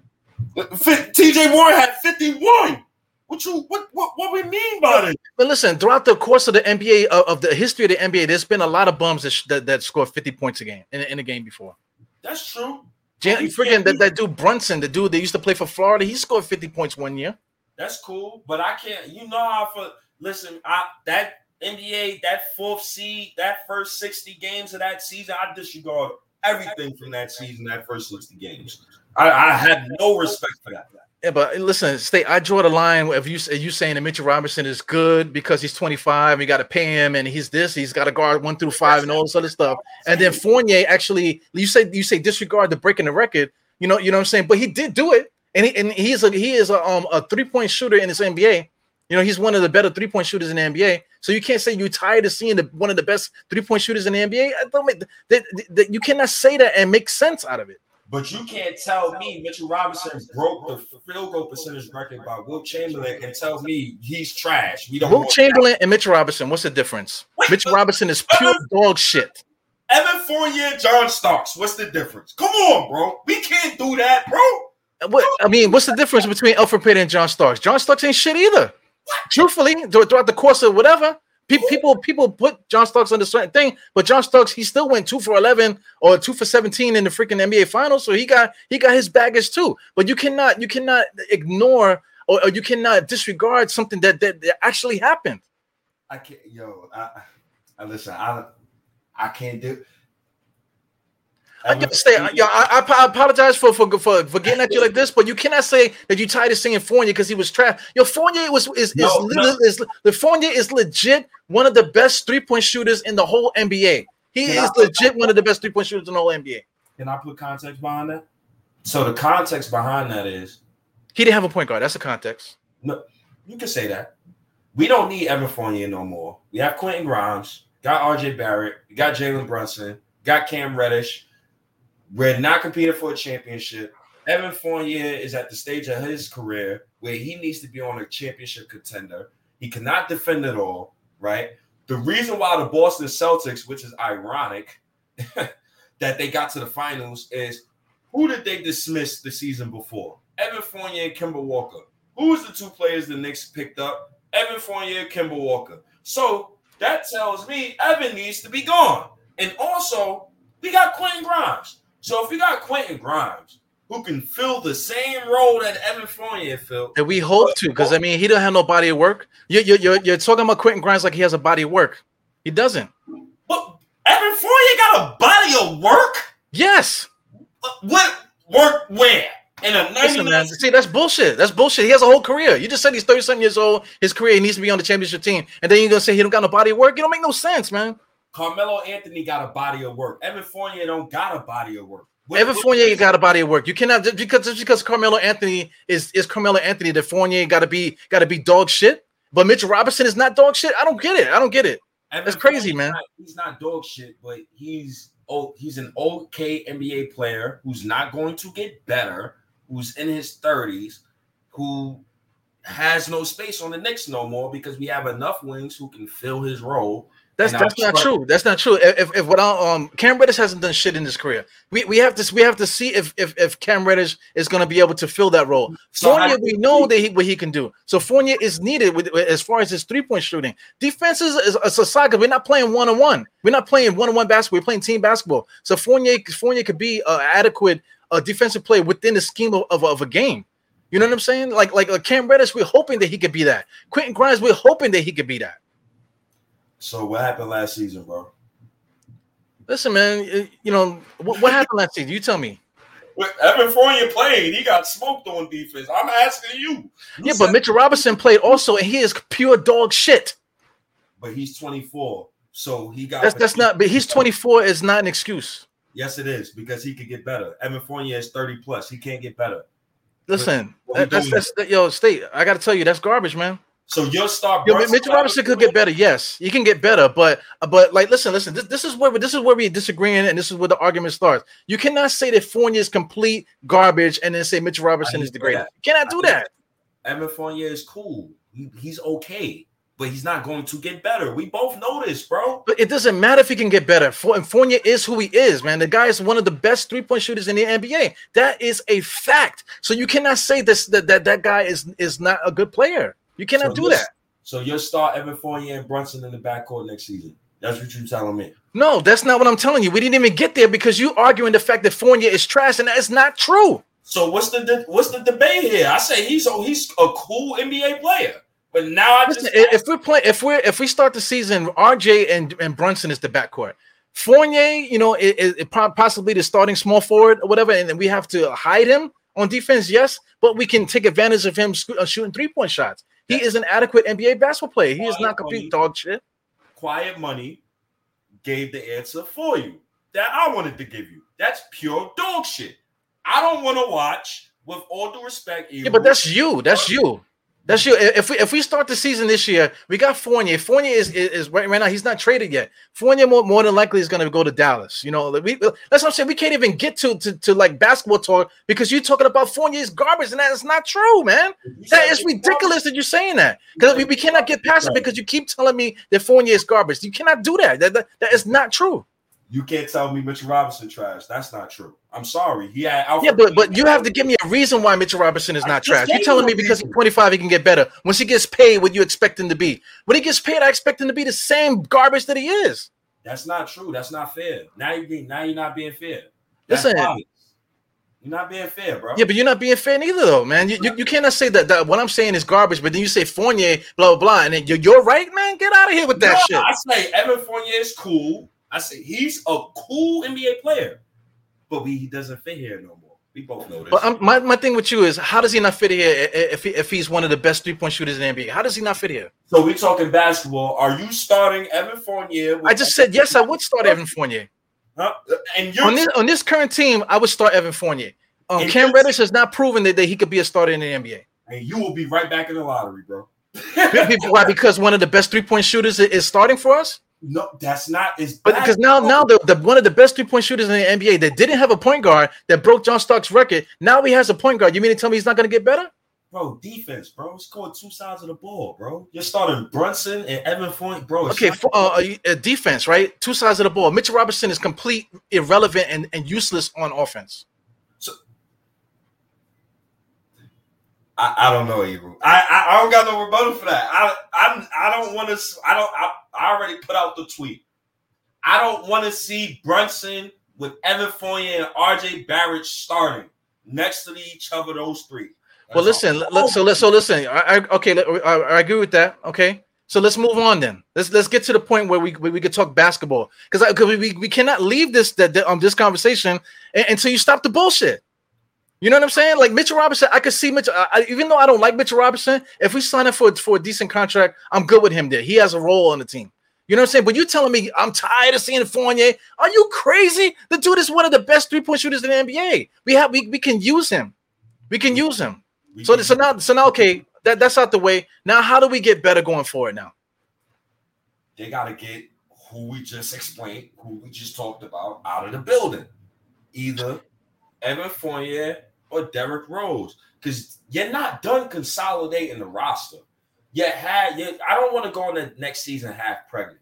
TJ Warren had 51. What you what what what we mean by it? But listen, throughout the course of the NBA of, uh, of the history of the NBA, there's been a lot of bums that that, that score 50 points a game in, in a game before. That's true. Jan, you freaking that, that dude Brunson, the dude that used to play for Florida, he scored 50 points one year. That's cool, but I can't. You know how for listen, I that NBA that fourth seed, that first 60 games of that season, I disregard everything from that season, that first 60 games. I, I had no respect for that. Yeah, but listen, stay. I draw the line. If you you saying that Mitchell Robinson is good because he's 25, and you got to pay him, and he's this, he's got to guard one through five, and all this other stuff. And then Fournier actually, you say you say disregard the breaking the record. You know, you know what I'm saying. But he did do it, and he and he's a he is a um a three point shooter in this NBA. You know, he's one of the better three point shooters in the NBA. So you can't say you're tired of seeing the, one of the best three point shooters in the NBA. I don't make that, that you cannot say that and make sense out of it. But you can't tell me Mitchell Robinson broke the field goal percentage record by Wilt Chamberlain and tell me he's trash. We don't. Wilt Chamberlain and Mitchell Robinson. What's the difference? Wait, Mitchell Robinson is pure Evan, dog shit. Evan Fournier, John Starks. What's the difference? Come on, bro. We can't do that, bro. What I mean, what's the difference between Elfrid Payton and John Starks? John Starks ain't shit either. Truthfully, throughout the course of whatever, People people put John Starks on a certain thing, but John Starks he still went two for eleven or two for seventeen in the freaking NBA finals, so he got he got his baggage too. But you cannot you cannot ignore or, or you cannot disregard something that, that, that actually happened. I can't, yo. I, I listen. I I can't do. I gotta say, yeah, I, I, apologize for, for for for getting at you like this, but you cannot say that you tired of singing Fournier because he was trapped. Your Fournier was is is, no, is, no. is, the Fournier is legit one of the best three point shooters in the whole NBA. He Can is I, legit one of the best three point shooters in the whole NBA. Can I put context behind that? So the context behind that is he didn't have a point guard. That's the context. No, you can say that. We don't need Evan Fournier no more. We have Quentin Grimes, got RJ Barrett, got Jalen Brunson, got Cam Reddish. We're not competing for a championship. Evan Fournier is at the stage of his career where he needs to be on a championship contender. He cannot defend it all, right? The reason why the Boston Celtics, which is ironic, that they got to the finals is who did they dismiss the season before? Evan Fournier and Kemba Walker. Who's the two players the Knicks picked up? Evan Fournier, Kemba Walker. So that tells me Evan needs to be gone. And also, we got Quentin Grimes. So if you got Quentin Grimes, who can fill the same role that Evan Fournier filled. And we hope to, because I mean, he don't have no body of work. You, you, you're, you're talking about Quentin Grimes like he has a body of work. He doesn't. But Evan Fournier got a body of work. Yes. Uh, what work where? In a 99 man, see, that's bullshit. That's bullshit. He has a whole career. You just said he's 37 years old. His career needs to be on the championship team. And then you're gonna say he don't got no body of work. You don't make no sense, man. Carmelo Anthony got a body of work. Evan Fournier don't got a body of work. What, Evan Fournier got a body of work. You cannot just because just because Carmelo Anthony is is Carmelo Anthony, the Fournier got to be got to be dog shit. But Mitchell Robinson is not dog shit. I don't get it. I don't get it. Evan That's crazy, Fournier's man. Not, he's not dog shit, but he's oh he's an okay NBA player who's not going to get better, who's in his thirties, who has no space on the Knicks no more because we have enough wings who can fill his role that's that's not true. That's not true. If if what um Cam Reddish hasn't done shit in his career, we, we have to we have to see if if if Cam Reddish is going to be able to fill that role. So Fournier, we know that he what he can do. So Fournier is needed with as far as his three point shooting. Defense is, is, is a saga. We're not playing one on one. We're not playing one on one basketball. We're playing team basketball. So Fournier Fournier could be uh, adequate uh, defensive player within the scheme of, of, of a game. You know what I'm saying? Like like uh, Cam Reddish, we're hoping that he could be that. Quentin Grimes, we're hoping that he could be that. So what happened last season, bro? Listen, man. You know what, what happened last season? You tell me. With Evan Fournier played, he got smoked on defense. I'm asking you. you yeah, but Mitchell Robinson played also, and he is pure dog shit. But he's 24, so he got. That's that's not. But he's 24 is not an excuse. Yes, it is because he could get better. Evan Fournier is 30 plus. He can't get better. Listen, that, that's that's that, yo, state. I got to tell you, that's garbage, man. So your star, Yo, Mitchell Robinson could get better. Yes, he can get better, but uh, but like, listen, listen. This, this is where this is where we disagreeing, and this is where the argument starts. You cannot say that Fournier is complete garbage and then say Mitchell Robinson is the greatest. You cannot do that. Evan Fournier is cool. He, he's okay, but he's not going to get better. We both know this, bro. But it doesn't matter if he can get better. Fournier is who he is, man. The guy is one of the best three point shooters in the NBA. That is a fact. So you cannot say this that that, that guy is is not a good player. You cannot so do that. So you'll start Evan Fournier and Brunson in the backcourt next season. That's what you're telling me. No, that's not what I'm telling you. We didn't even get there because you arguing the fact that Fournier is trash, and that's not true. So what's the what's the debate here? I say he's oh, he's a cool NBA player. But now I Listen, just if we're playing if we're if we start the season, RJ and, and Brunson is the backcourt. Fournier, you know, is, possibly the starting small forward or whatever, and then we have to hide him on defense, yes, but we can take advantage of him uh, shooting three point shots. He is an adequate NBA basketball player. He is not complete money, dog shit. Quiet money gave the answer for you that I wanted to give you. That's pure dog shit. I don't want to watch, with all due respect. Yeah, but that's you. That's you. That's you. If we if we start the season this year, we got Fournier. Fournier is is, is right, right now. He's not traded yet. Fournier more, more than likely is going to go to Dallas. You know, we, that's what I'm saying. We can't even get to, to to like basketball talk because you're talking about Fournier's garbage, and that is not true, man. That is ridiculous that you're saying that because we, we cannot get past it because you keep telling me that Fournier is garbage. You cannot do that. That, that, that is not true. You can't tell me Mitchell Robinson trash. That's not true. I'm sorry. He had Alfred yeah, but but you have to give me a reason why Mitchell Robinson is not trash. You're telling me because he's 25 he can get better. Once he gets paid, what you expect him to be? When he gets paid, I expect him to be the same garbage that he is. That's not true. That's not fair. Now you being now you're not being fair. That's Listen, you're not being fair, bro. Yeah, but you're not being fair neither, though, man. You, you, you cannot say that, that what I'm saying is garbage, but then you say Fournier, blah blah blah, and then you're, you're right, man. Get out of here with that no, shit. I say Evan Fournier is cool. I said he's a cool NBA player, but we, he doesn't fit here no more. We both know this. But um, my, my thing with you is, how does he not fit here if, he, if he's one of the best three point shooters in the NBA? How does he not fit here? So we're talking basketball. Are you starting Evan Fournier? I just said yes. I would start Evan Fournier. Huh? And on this on this current team, I would start Evan Fournier. Um, Cam Reddish has not proven that, that he could be a starter in the NBA. And you will be right back in the lottery, bro. Why? Because one of the best three point shooters is starting for us. No, that's not is but because now now the, the one of the best three point shooters in the NBA that didn't have a point guard that broke John Starks' record. Now he has a point guard. You mean to tell me he's not going to get better? Bro, defense, bro. Score two sides of the ball, bro. You're starting Brunson and Evan Fournier, bro. Okay, for, uh, uh, defense, right? Two sides of the ball. Mitchell Robinson is complete, irrelevant, and, and useless on offense. So, I, I don't know, Ebro. I, I, I don't got no rebuttal for that. I I'm I don't want to. I don't. I, I already put out the tweet. I don't want to see Brunson with Evan Fournier and RJ Barrett starting. next to each other, those three. That's Well, listen. all. Let, so let's so listen. I, I okay. I, I agree with that. Okay. So let's move on then. Let's let's get to the point where we where we could talk basketball because because we, we cannot leave this that um this conversation until you stop the bullshit. You know what I'm saying? Like Mitchell Robinson, I could see Mitchell. I, even though I don't like Mitchell Robinson, if we sign him for for a decent contract, I'm good with him. There, he has a role on the team. You know what I'm saying? But you telling me I'm tired of seeing Fournier? Are you crazy? The dude is one of the best three point shooters in the NBA. We have we, we can use him. We can use him. We So, so now, so now, okay, that, that's out the way. Now, how do we get better going forward now? they got to get who we just explained, who we just talked about, out of the building. Either Evan Fournier or Derrick Rose, because you're not done consolidating the roster. You had, you, I don't want to go in the next season half pregnant.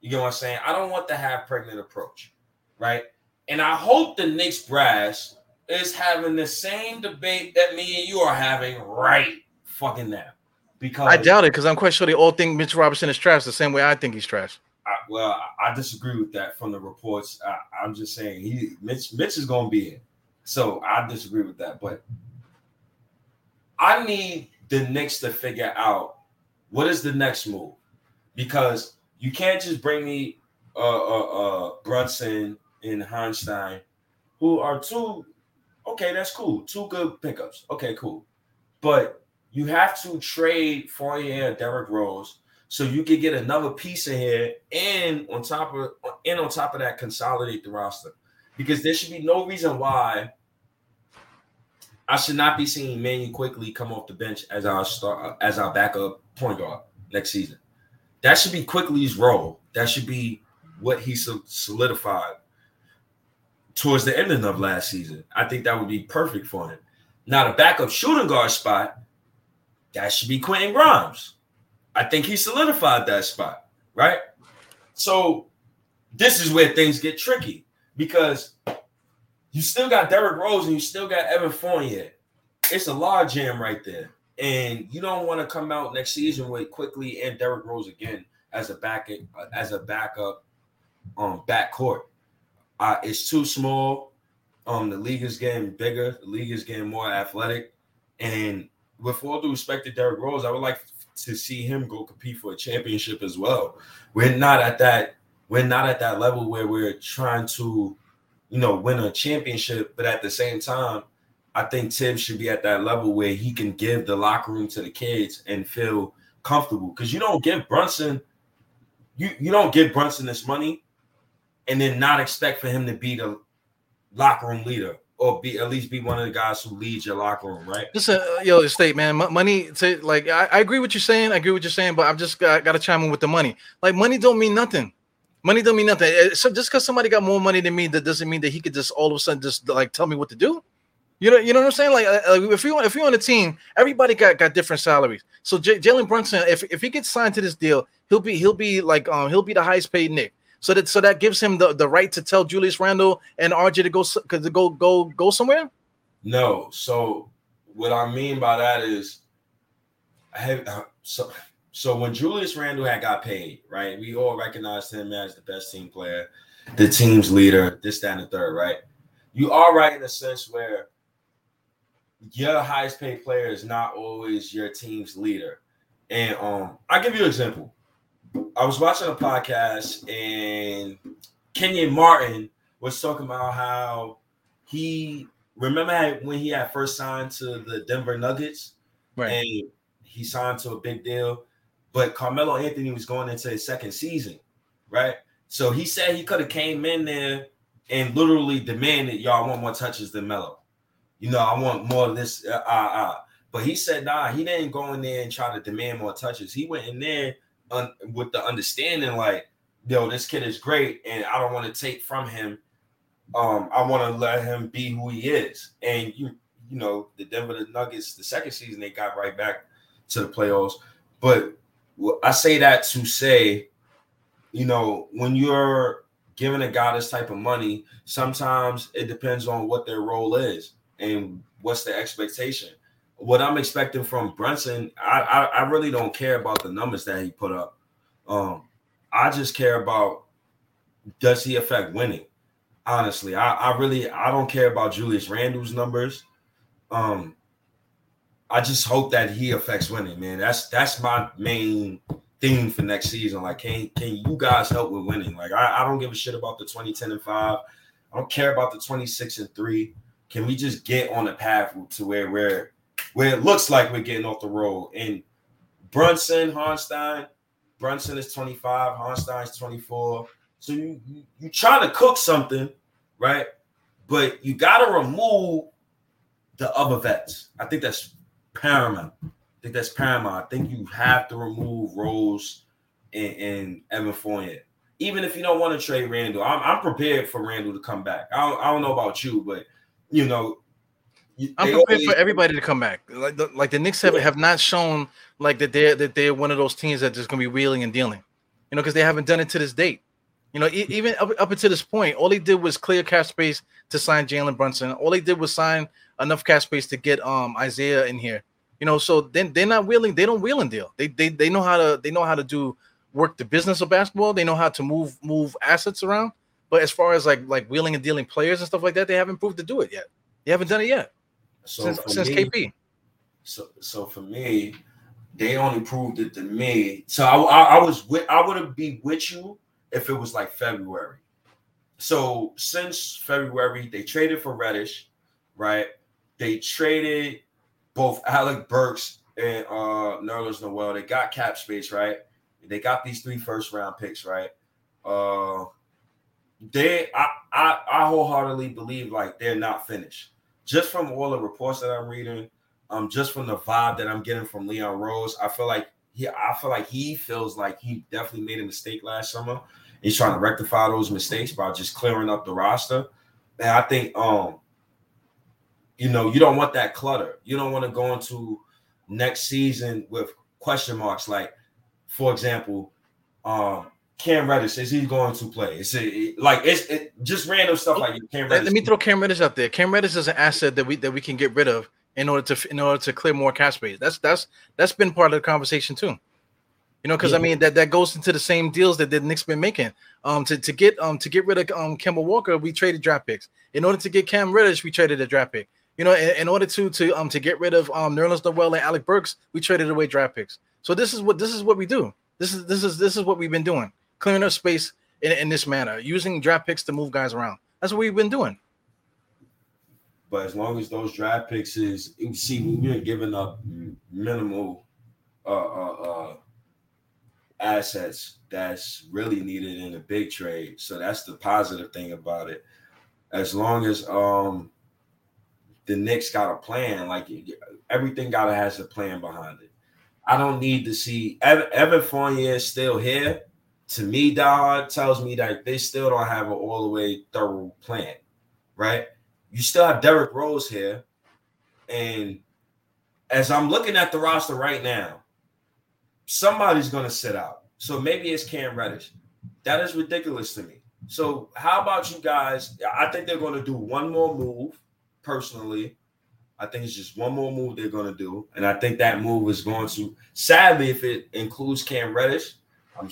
You know what I'm saying? I don't want the half pregnant approach, right? And I hope the Knicks brass is having the same debate that me and you are having right fucking now. Because I doubt it because I'm quite sure they all think Mitch Robinson is trash the same way I think he's trash. I, well, I disagree with that from the reports. I, I'm just saying he Mitch Mitch is going to be in, so I disagree with that. But I need the Knicks to figure out what is the next move because you can't just bring me uh uh, uh Brunson and Hartenstein, who are two. Okay, that's cool. Two good pickups. Okay, cool. But you have to trade Fournier and Derrick Rose so you can get another piece in here and on top of and on top of that consolidate the roster because there should be no reason why I should not be seeing Manu Quickley come off the bench as our start as our backup point guard next season. That should be Quickley's role. That should be what he solidified towards the ending of last season. I think that would be perfect for him. Now the backup shooting guard spot, that should be Quentin Grimes. I think he solidified that spot, right? So this is where things get tricky because you still got Derrick Rose and you still got Evan Fournier. It's a large jam right there. And you don't want to come out next season with Quickley and Derrick Rose again as a back as a backup um backcourt. Uh, it's too small. Um, the league is getting bigger. The league is getting more athletic. And with all due respect to Derrick Rose, I would like to see him go compete for a championship as well. We're not at that. We're not at that level where we're trying to, you know, win a championship. But at the same time, I think Tim should be at that level where he can give the locker room to the kids and feel comfortable. Because you don't give Brunson, you you don't give Brunson this money, and then not expect for him to be the locker room leader or be at least be one of the guys who leads your locker room, right? Listen, uh, yo, state man, mo- money. To, like, I, I agree what you're saying. I agree what you're saying, but I'm just got, got to chime in with the money. Like, money don't mean nothing. Money don't mean nothing. Uh, So just because somebody got more money than me, that doesn't mean that he could just all of a sudden just like tell me what to do. You know, you know what I'm saying? Like, uh, uh, if you if you're on a team, everybody got got different salaries. So J- Jalen Brunson, if if he gets signed to this deal, he'll be he'll be like um he'll be the highest paid Knick. So that so that gives him the, the right to tell Julius Randle and RJ to go to go go go somewhere. No. So what I mean by that is, I have uh, so so when Julius Randle had got paid, right? We all recognized him as the best team player, the team's leader, this, that, and the third, right? You are right in a sense where your highest paid player is not always your team's leader. And um, I'll give you an example. I was watching a podcast and Kenyon Martin was talking about how he remember when he had first signed to the Denver Nuggets Right. and he signed to a big deal, but Carmelo Anthony was going into his second season, right? So he said he could have came in there and literally demanded, "Y'all want more touches than Melo? You know, I want more of this." Uh, uh, uh. But he said, "Nah." He didn't go in there and try to demand more touches. He went in there un- with the understanding, like, "Yo, this kid is great, and I don't want to take from him." um, I want to let him be who he is. And you, you know, the Denver Nuggets, the second season, they got right back to the playoffs. But I say that to say, you know, when you're giving a guy this type of money, sometimes it depends on what their role is and what's the expectation. What I'm expecting from Brunson, I, I, I really don't care about the numbers that he put up. Um, I just care about does he affect winning? honestly. I, I really I don't care about Julius Randle's numbers. Um, I just hope that he affects winning, man. That's that's my main theme for next season. Like, can can you guys help with winning? Like, I, I don't give a shit about the 2010 and 5. I don't care about the 26 and 3. Can we just get on a path to where where where it looks like we're getting off the road? And Brunson, Hartenstein, Brunson is 25, Hartenstein's 24. So you, you you trying to cook something, right? But you gotta remove the other vets. I think that's paramount. I think that's paramount. I think you have to remove Rose and, and Evan Fournier. Even if you don't want to trade Randle, I'm, I'm prepared for Randle to come back. I don't, I don't know about you, but you know, I'm prepared always, for everybody to come back. Like the, like the Knicks have, have not shown like that they're that they're one of those teams that just gonna be wheeling and dealing, you know, because they haven't done it to this date. You know, e- even up, up until this point, all they did was clear cap space to sign Jalen Brunson. All they did was sign enough cap space to get um Isaiah in here. You know, so then they're not wheeling. They don't wheel and deal. They they they know how to they know how to do work the business of basketball. They know how to move move assets around. But as far as like like wheeling and dealing players and stuff like that, they haven't proved to do it yet. They haven't done it yet. So since, since me, KP. So so for me, they only proved it to me. So I, I, I was with I would have be with you if it was like February. So since February, they traded for Reddish, right? They traded both Alec Burks and uh Nerlens Noel. They got cap space, right? They got these three first round picks, right? Uh they I, I I wholeheartedly believe like they're not finished. Just from all the reports that I'm reading, um, just from the vibe that I'm getting from Leon Rose, I feel like he I feel like he feels like he definitely made a mistake last summer. He's trying to rectify those mistakes by just clearing up the roster. And I think um, you know, you don't want that clutter. You don't want to go into next season with question marks. Like, for example, um, Cam Reddish is he going to play? Is it like it's it, just random stuff like Cam Reddish? Let me throw Cam Reddish out there. Cam Reddish is an asset that we that we can get rid of in order to in order to clear more cap space. That's that's that's been part of the conversation too. You know, because yeah. I mean that that goes into the same deals that the Knicks been making. Um, to, to get um to get rid of um Kemba Walker, we traded draft picks. In order to get Cam Reddish, we traded a draft pick. You know, in, in order to to um to get rid of um Nerlens Noel and Alec Burks, we traded away draft picks. So this is what this is what we do. This is this is this is what we've been doing, clearing up space in, in this manner, using draft picks to move guys around. That's what we've been doing. But as long as those draft picks is, you see, we're giving up minimal uh, uh, uh, assets that's really needed in a big trade. So that's the positive thing about it. As long as um the Knicks got a plan, like everything gotta has a plan behind it. I don't need to see Evan, Evan Fournier is still here. To me, dog tells me that they still don't have an all the way thorough plan, right? You still have Derrick Rose here, and as I'm looking at the roster right now, somebody's going to sit out. So maybe it's Cam Reddish. That is ridiculous to me. So how about you guys? I think they're going to do one more move. Personally, I think it's just one more move they're going to do, and I think that move is going to. Sadly, if it includes Cam Reddish, I'm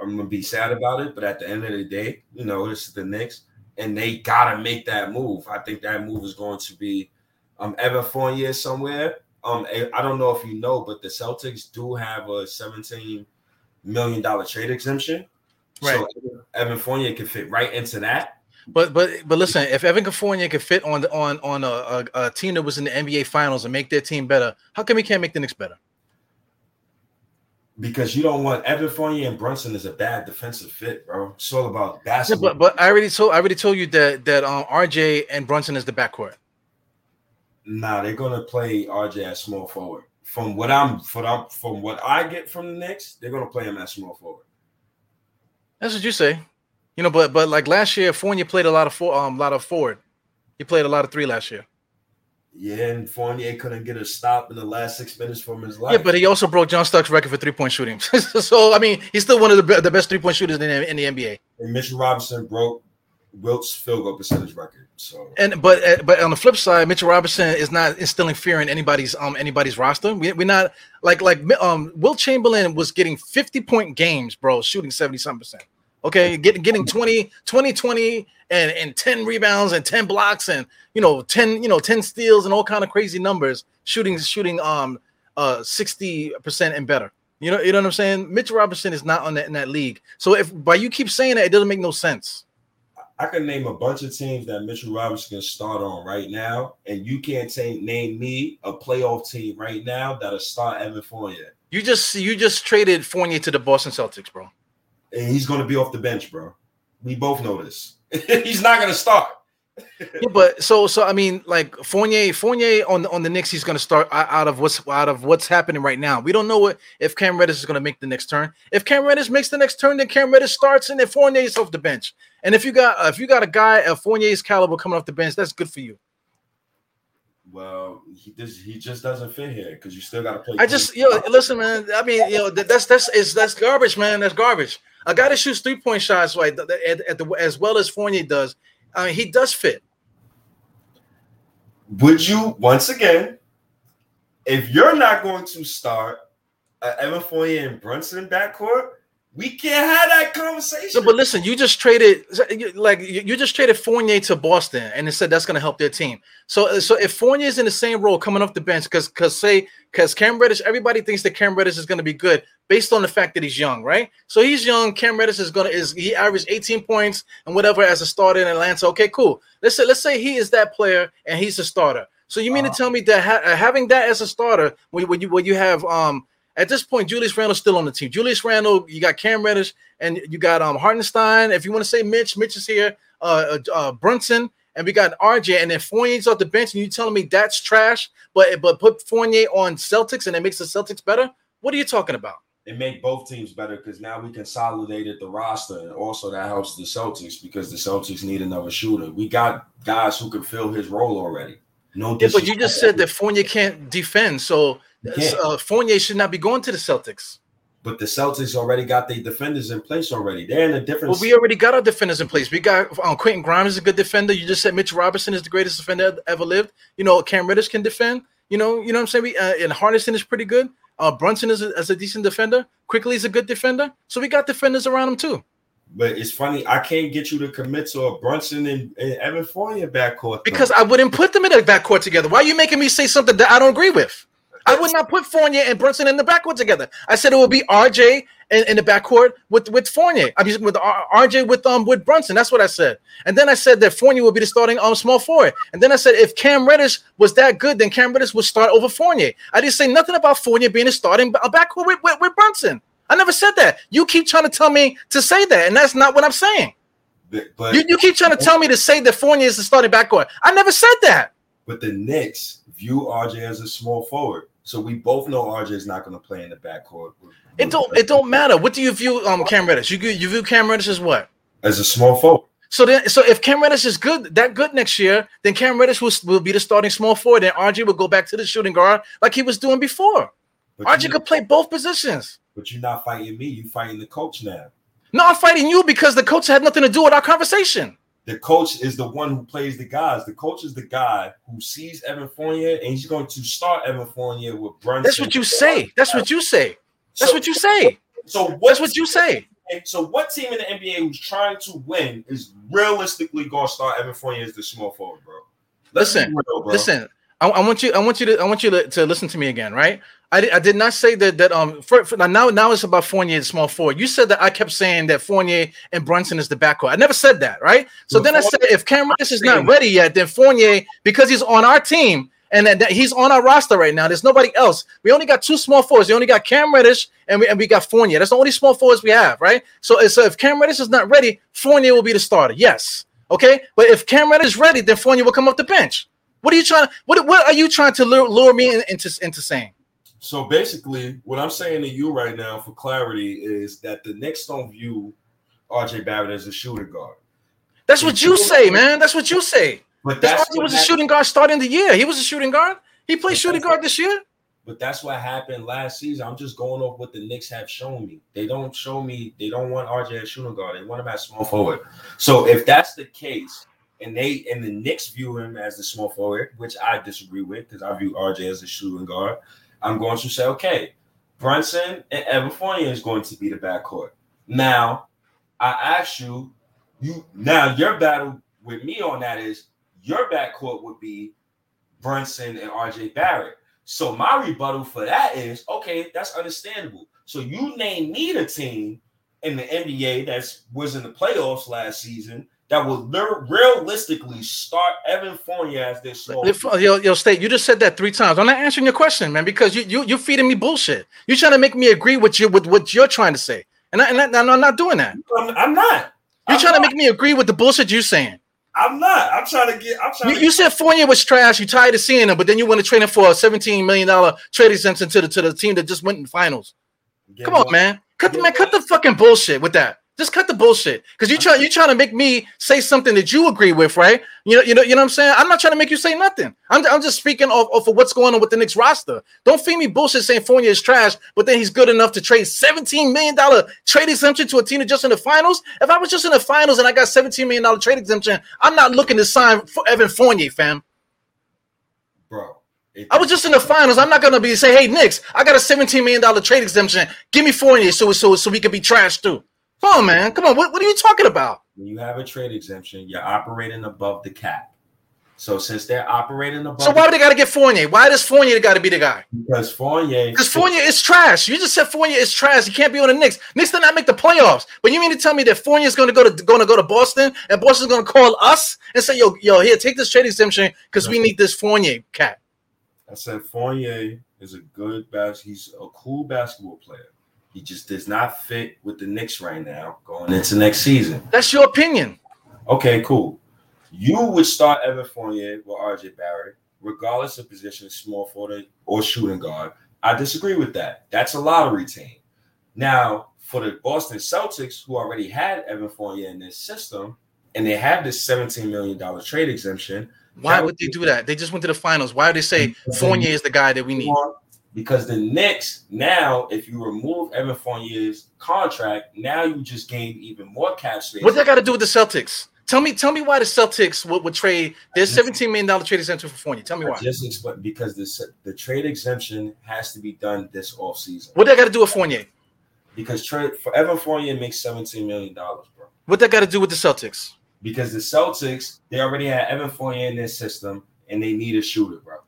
I'm going to be sad about it. But at the end of the day, you know, this is the Knicks, and they got to make that move. I think that move is going to be um Evan Fournier somewhere um, I don't know if you know, but the Celtics do have a 17 million dollar trade exemption. Right. So Evan Fournier can fit right into that. But but but listen, if Evan Fournier could fit on on on a, a, a, team that was in the NBA Finals and make their team better, how come he can't make the Knicks better? Because you don't want Evan Fournier and Brunson is a bad defensive fit, bro. It's all about basketball. Yeah, but but I already told I already told you that that um RJ and Brunson is the backcourt. Nah, they're gonna play RJ at small forward. From what I'm from from what I get from the Knicks, they're gonna play him at small forward. That's what you say. You know, but but like last year, Fournier played a lot of four, um, a lot of forward. He played a lot of three last year. Yeah, and Fournier couldn't get a stop in the last six minutes from his life. Yeah, but he also broke John Starks' record for three point shooting. so I mean, he's still one of the, the best three point shooters in the, in the NBA. And Mitchell Robinson broke Wilt's field goal percentage record. So and but uh, but on the flip side, Mitchell Robinson is not instilling fear in anybody's um anybody's roster. We, we're not like like um Wilt Chamberlain was getting fifty point games, bro, shooting seventy something percent. Okay, getting getting 20, 20, 20 and, and 10 rebounds and 10 blocks and you know 10, you know, 10 steals and all kind of crazy numbers, shooting, shooting um uh 60% and better. You know, you know what I'm saying? Mitchell Robinson is not on that in that league. So if by you keep saying that, it doesn't make no sense. I can name a bunch of teams that Mitchell Robinson can start on right now, and you can't say name me a playoff team right now that'll start Evan Fournier. You just you just traded Fournier to the Boston Celtics, bro. And he's going to be off the bench, bro. We both know this. he's not going to start yeah, but so so I mean, like Fournier, Fournier on the on the Knicks, he's going to start out of what's out of what's happening right now. We don't know what if Cam Reddish is going to make the next turn. If Cam Reddish makes the next turn, then Cam Reddish starts, and then Fournier is off the bench. And if you got if you got a guy of Fournier's caliber coming off the bench, that's good for you. Well, he just he just doesn't fit here because you still got to play. I just yo know, listen, man. I mean, you know that's that's is that's garbage, man. That's garbage. A guy that shoots three point shots right at, at the as well as Fournier does. I mean, he does fit would you once again, if you're not going to start uh, Evan Fournier and Brunson in backcourt, we can't have that conversation. No, but listen, you just traded like you just traded Fournier to Boston, and they said that's going to help their team. So, so if Fournier is in the same role coming off the bench, because because say because Cam Reddish, everybody thinks that Cam Reddish is going to be good based on the fact that he's young, right? So he's young. Cam Reddish is going to is he averaged 18 points and whatever as a starter in Atlanta. Okay, cool. Let's say let's say he is that player and he's a starter. So you mean uh-huh. to tell me that ha- having that as a starter when, when you when you have um at this point, Julius Randle still on the team. Julius Randle, you got Cam Reddish, and you got um Hartenstein. If you want to say Mitch, Mitch is here. Uh, uh, uh Brunson, and we got RJ, and then Fournier's off the bench, and you telling me that's trash? But but put Fournier on Celtics, and it makes the Celtics better. What are you talking about? It make both teams better because now we consolidated the roster, and also that helps the Celtics because the Celtics need another shooter. We got guys who can fill his role already. No, yeah, but you just said that Fournier can't defend, so uh, Fournier should not be going to the Celtics. But the Celtics already got their defenders in place already. They're in a different. Well, we already got our defenders in place. We got um, Quentin Grimes is a good defender. You just said Mitch Robinson is the greatest defender ever lived. You know, Cam Reddish can defend. You know, you know what I'm saying. We, uh, and Hartenstein is pretty good. Uh, Brunson is a, as a decent defender. Quickley is a good defender. So we got defenders around him too. But it's funny, I can't get you to commit to a Brunson and, and Evan Fournier backcourt. Because I wouldn't put them in a backcourt together. Why are you making me say something that I don't agree with? I would not put Fournier and Brunson in the backcourt together. I said it would be RJ in, in the backcourt with with Fournier. I mean with RJ with um with Brunson. That's what I said. And then I said that Fournier would be the starting um small forward. And then I said if Cam Reddish was that good, then Cam Reddish would start over Fournier. I didn't say nothing about Fournier being a starting backcourt with, with, with Brunson. I never said that. You keep trying to tell me to say that, and that's not what I'm saying. But, you, you keep trying to tell me to say that Fournier is the starting backcourt. I never said that. But the Knicks view RJ as a small forward. So we both know RJ is not going to play in the backcourt. It don't. It don't matter. What do you view um Cam Reddish? You you view Cam Reddish as what? As a small forward. So then, so if Cam Reddish is good, that good next year, then Cam Reddish will, will be the starting small forward, and RJ will go back to the shooting guard like he was doing before. But RJ could play both positions. But you're not fighting me. You're fighting the coach now. No, I'm fighting you because the coach had nothing to do with our conversation. The coach is the one who plays the guys. The coach is the guy who sees Evan Fournier and he's going to start Evan Fournier with Brunson. That's what you say. That's what you say. That's so, what you say. So what, that's what you say. So what team in the NBA who's trying to win is realistically going to start Evan Fournier as the small forward, bro? Let's listen, real, bro. listen. I, I, want you. I want you to. I want you to, to listen to me again, right? I did, I did not say that that um for, for, now now it's about Fournier and small forward. You said that I kept saying that Fournier and Brunson is the backcourt. I never said that, right? So then I said if Cam Reddish is not ready yet, then Fournier because he's on our team and that he's on our roster right now. There's nobody else. We only got two small forwards. We only got Cam Reddish and we and we got Fournier. That's the only small forwards we have, right? So so if Cam Reddish is not ready, Fournier will be the starter. Yes, okay. But if Cam Reddish is ready, then Fournier will come off the bench. What are you trying? What what are you trying to lure, lure me into into saying? So basically, what I'm saying to you right now for clarity is that the Knicks don't view RJ Barrett as a shooting guard. That's what you say, man. That's what you say. But that's RJ was happened. a shooting guard starting the year. He was a shooting guard. He played shooting guard this year. But that's what happened last season. I'm just going off what the Knicks have shown me. They don't show me. They don't want RJ as shooting guard. They want him as small forward. So if that's the case, and they and the Knicks view him as the small forward, which I disagree with because I view RJ as a shooting guard. I'm going to say, okay, Brunson and Evan Fournier is going to be the backcourt. Now, I ask you, you now your battle with me on that is your backcourt would be Brunson and RJ Barrett. So my rebuttal for that is okay, that's understandable. So you name me the team in the NBA that was in the playoffs last season that will realistically start Evan Fournier as their small. Uh, yo, yo, state. You just said that three times. I'm not answering your question, man, because you you you're feeding me bullshit. You're trying to make me agree with you with what you're trying to say, and, I, and I, I'm not doing that. I'm, I'm not. You're I'm trying not. to make me agree with the bullshit you're saying. I'm not. I'm trying to get. I'm trying. You, to you said Fournier was trash. You tired of seeing him, but then you want to trade him for a 17 million dollar trade exemption to the to the team that just went in finals. Come on, man. Cut the man. Cut the fucking bullshit with that. Just cut the bullshit. Because you try you trying to make me say something that you agree with, right? You know, you know, you know what I'm saying? I'm not trying to make you say nothing. I'm, I'm just speaking off, off of what's going on with the Knicks roster. Don't feed me bullshit saying Fournier is trash, but then he's good enough to trade $17 million trade exemption to a team just in the finals. If I was just in the finals and I got $17 million trade exemption, I'm not looking to sign for Evan Fournier, fam. bro. I was just in the finals. I'm not gonna be say, hey Knicks, I got a 17 million dollar trade exemption. Give me Fournier so so so we can be trashed too. Come on, man. Come on. What, what are you talking about? when you have a trade exemption, you're operating above the cap. So since they're operating above, So why do they got to get Fournier? Why does Fournier got to be the guy? because Fournier, Because Fournier is trash. You just said Fournier is trash. He can't be on the Knicks. Knicks did not make the playoffs. But you mean to tell me that Fournier is going to go to going to go to Boston and Boston's going to call us and say, "Yo, yo, here, take this trade exemption because we need this Fournier cat." I said Fournier is a good bas. He's a cool basketball player. He just does not fit with the Knicks right now going into next season. That's your opinion. Okay, cool. You would start Evan Fournier with RJ Barrett, regardless of position, small forward or shooting guard. I disagree with that. That's a lottery team. Now, for the Boston Celtics, who already had Evan Fournier in their system, and they have this $17 million trade exemption, Why would they do that? They just went to the finals. Why would they say Fournier is the guy that we need? Because the Knicks now, if you remove Evan Fournier's contract, now you just gain even more cap space. What that got to do with the Celtics? Tell me, tell me why the Celtics would, would trade their seventeen million dollar trade exemption for Fournier. Tell me I why. just because the the trade exemption has to be done this off season. What that got to do with Fournier? Because trade for Evan Fournier makes seventeen million dollars, bro. What that got to do with the Celtics? Because the Celtics they already had Evan Fournier in their system and they need a shooter, bro.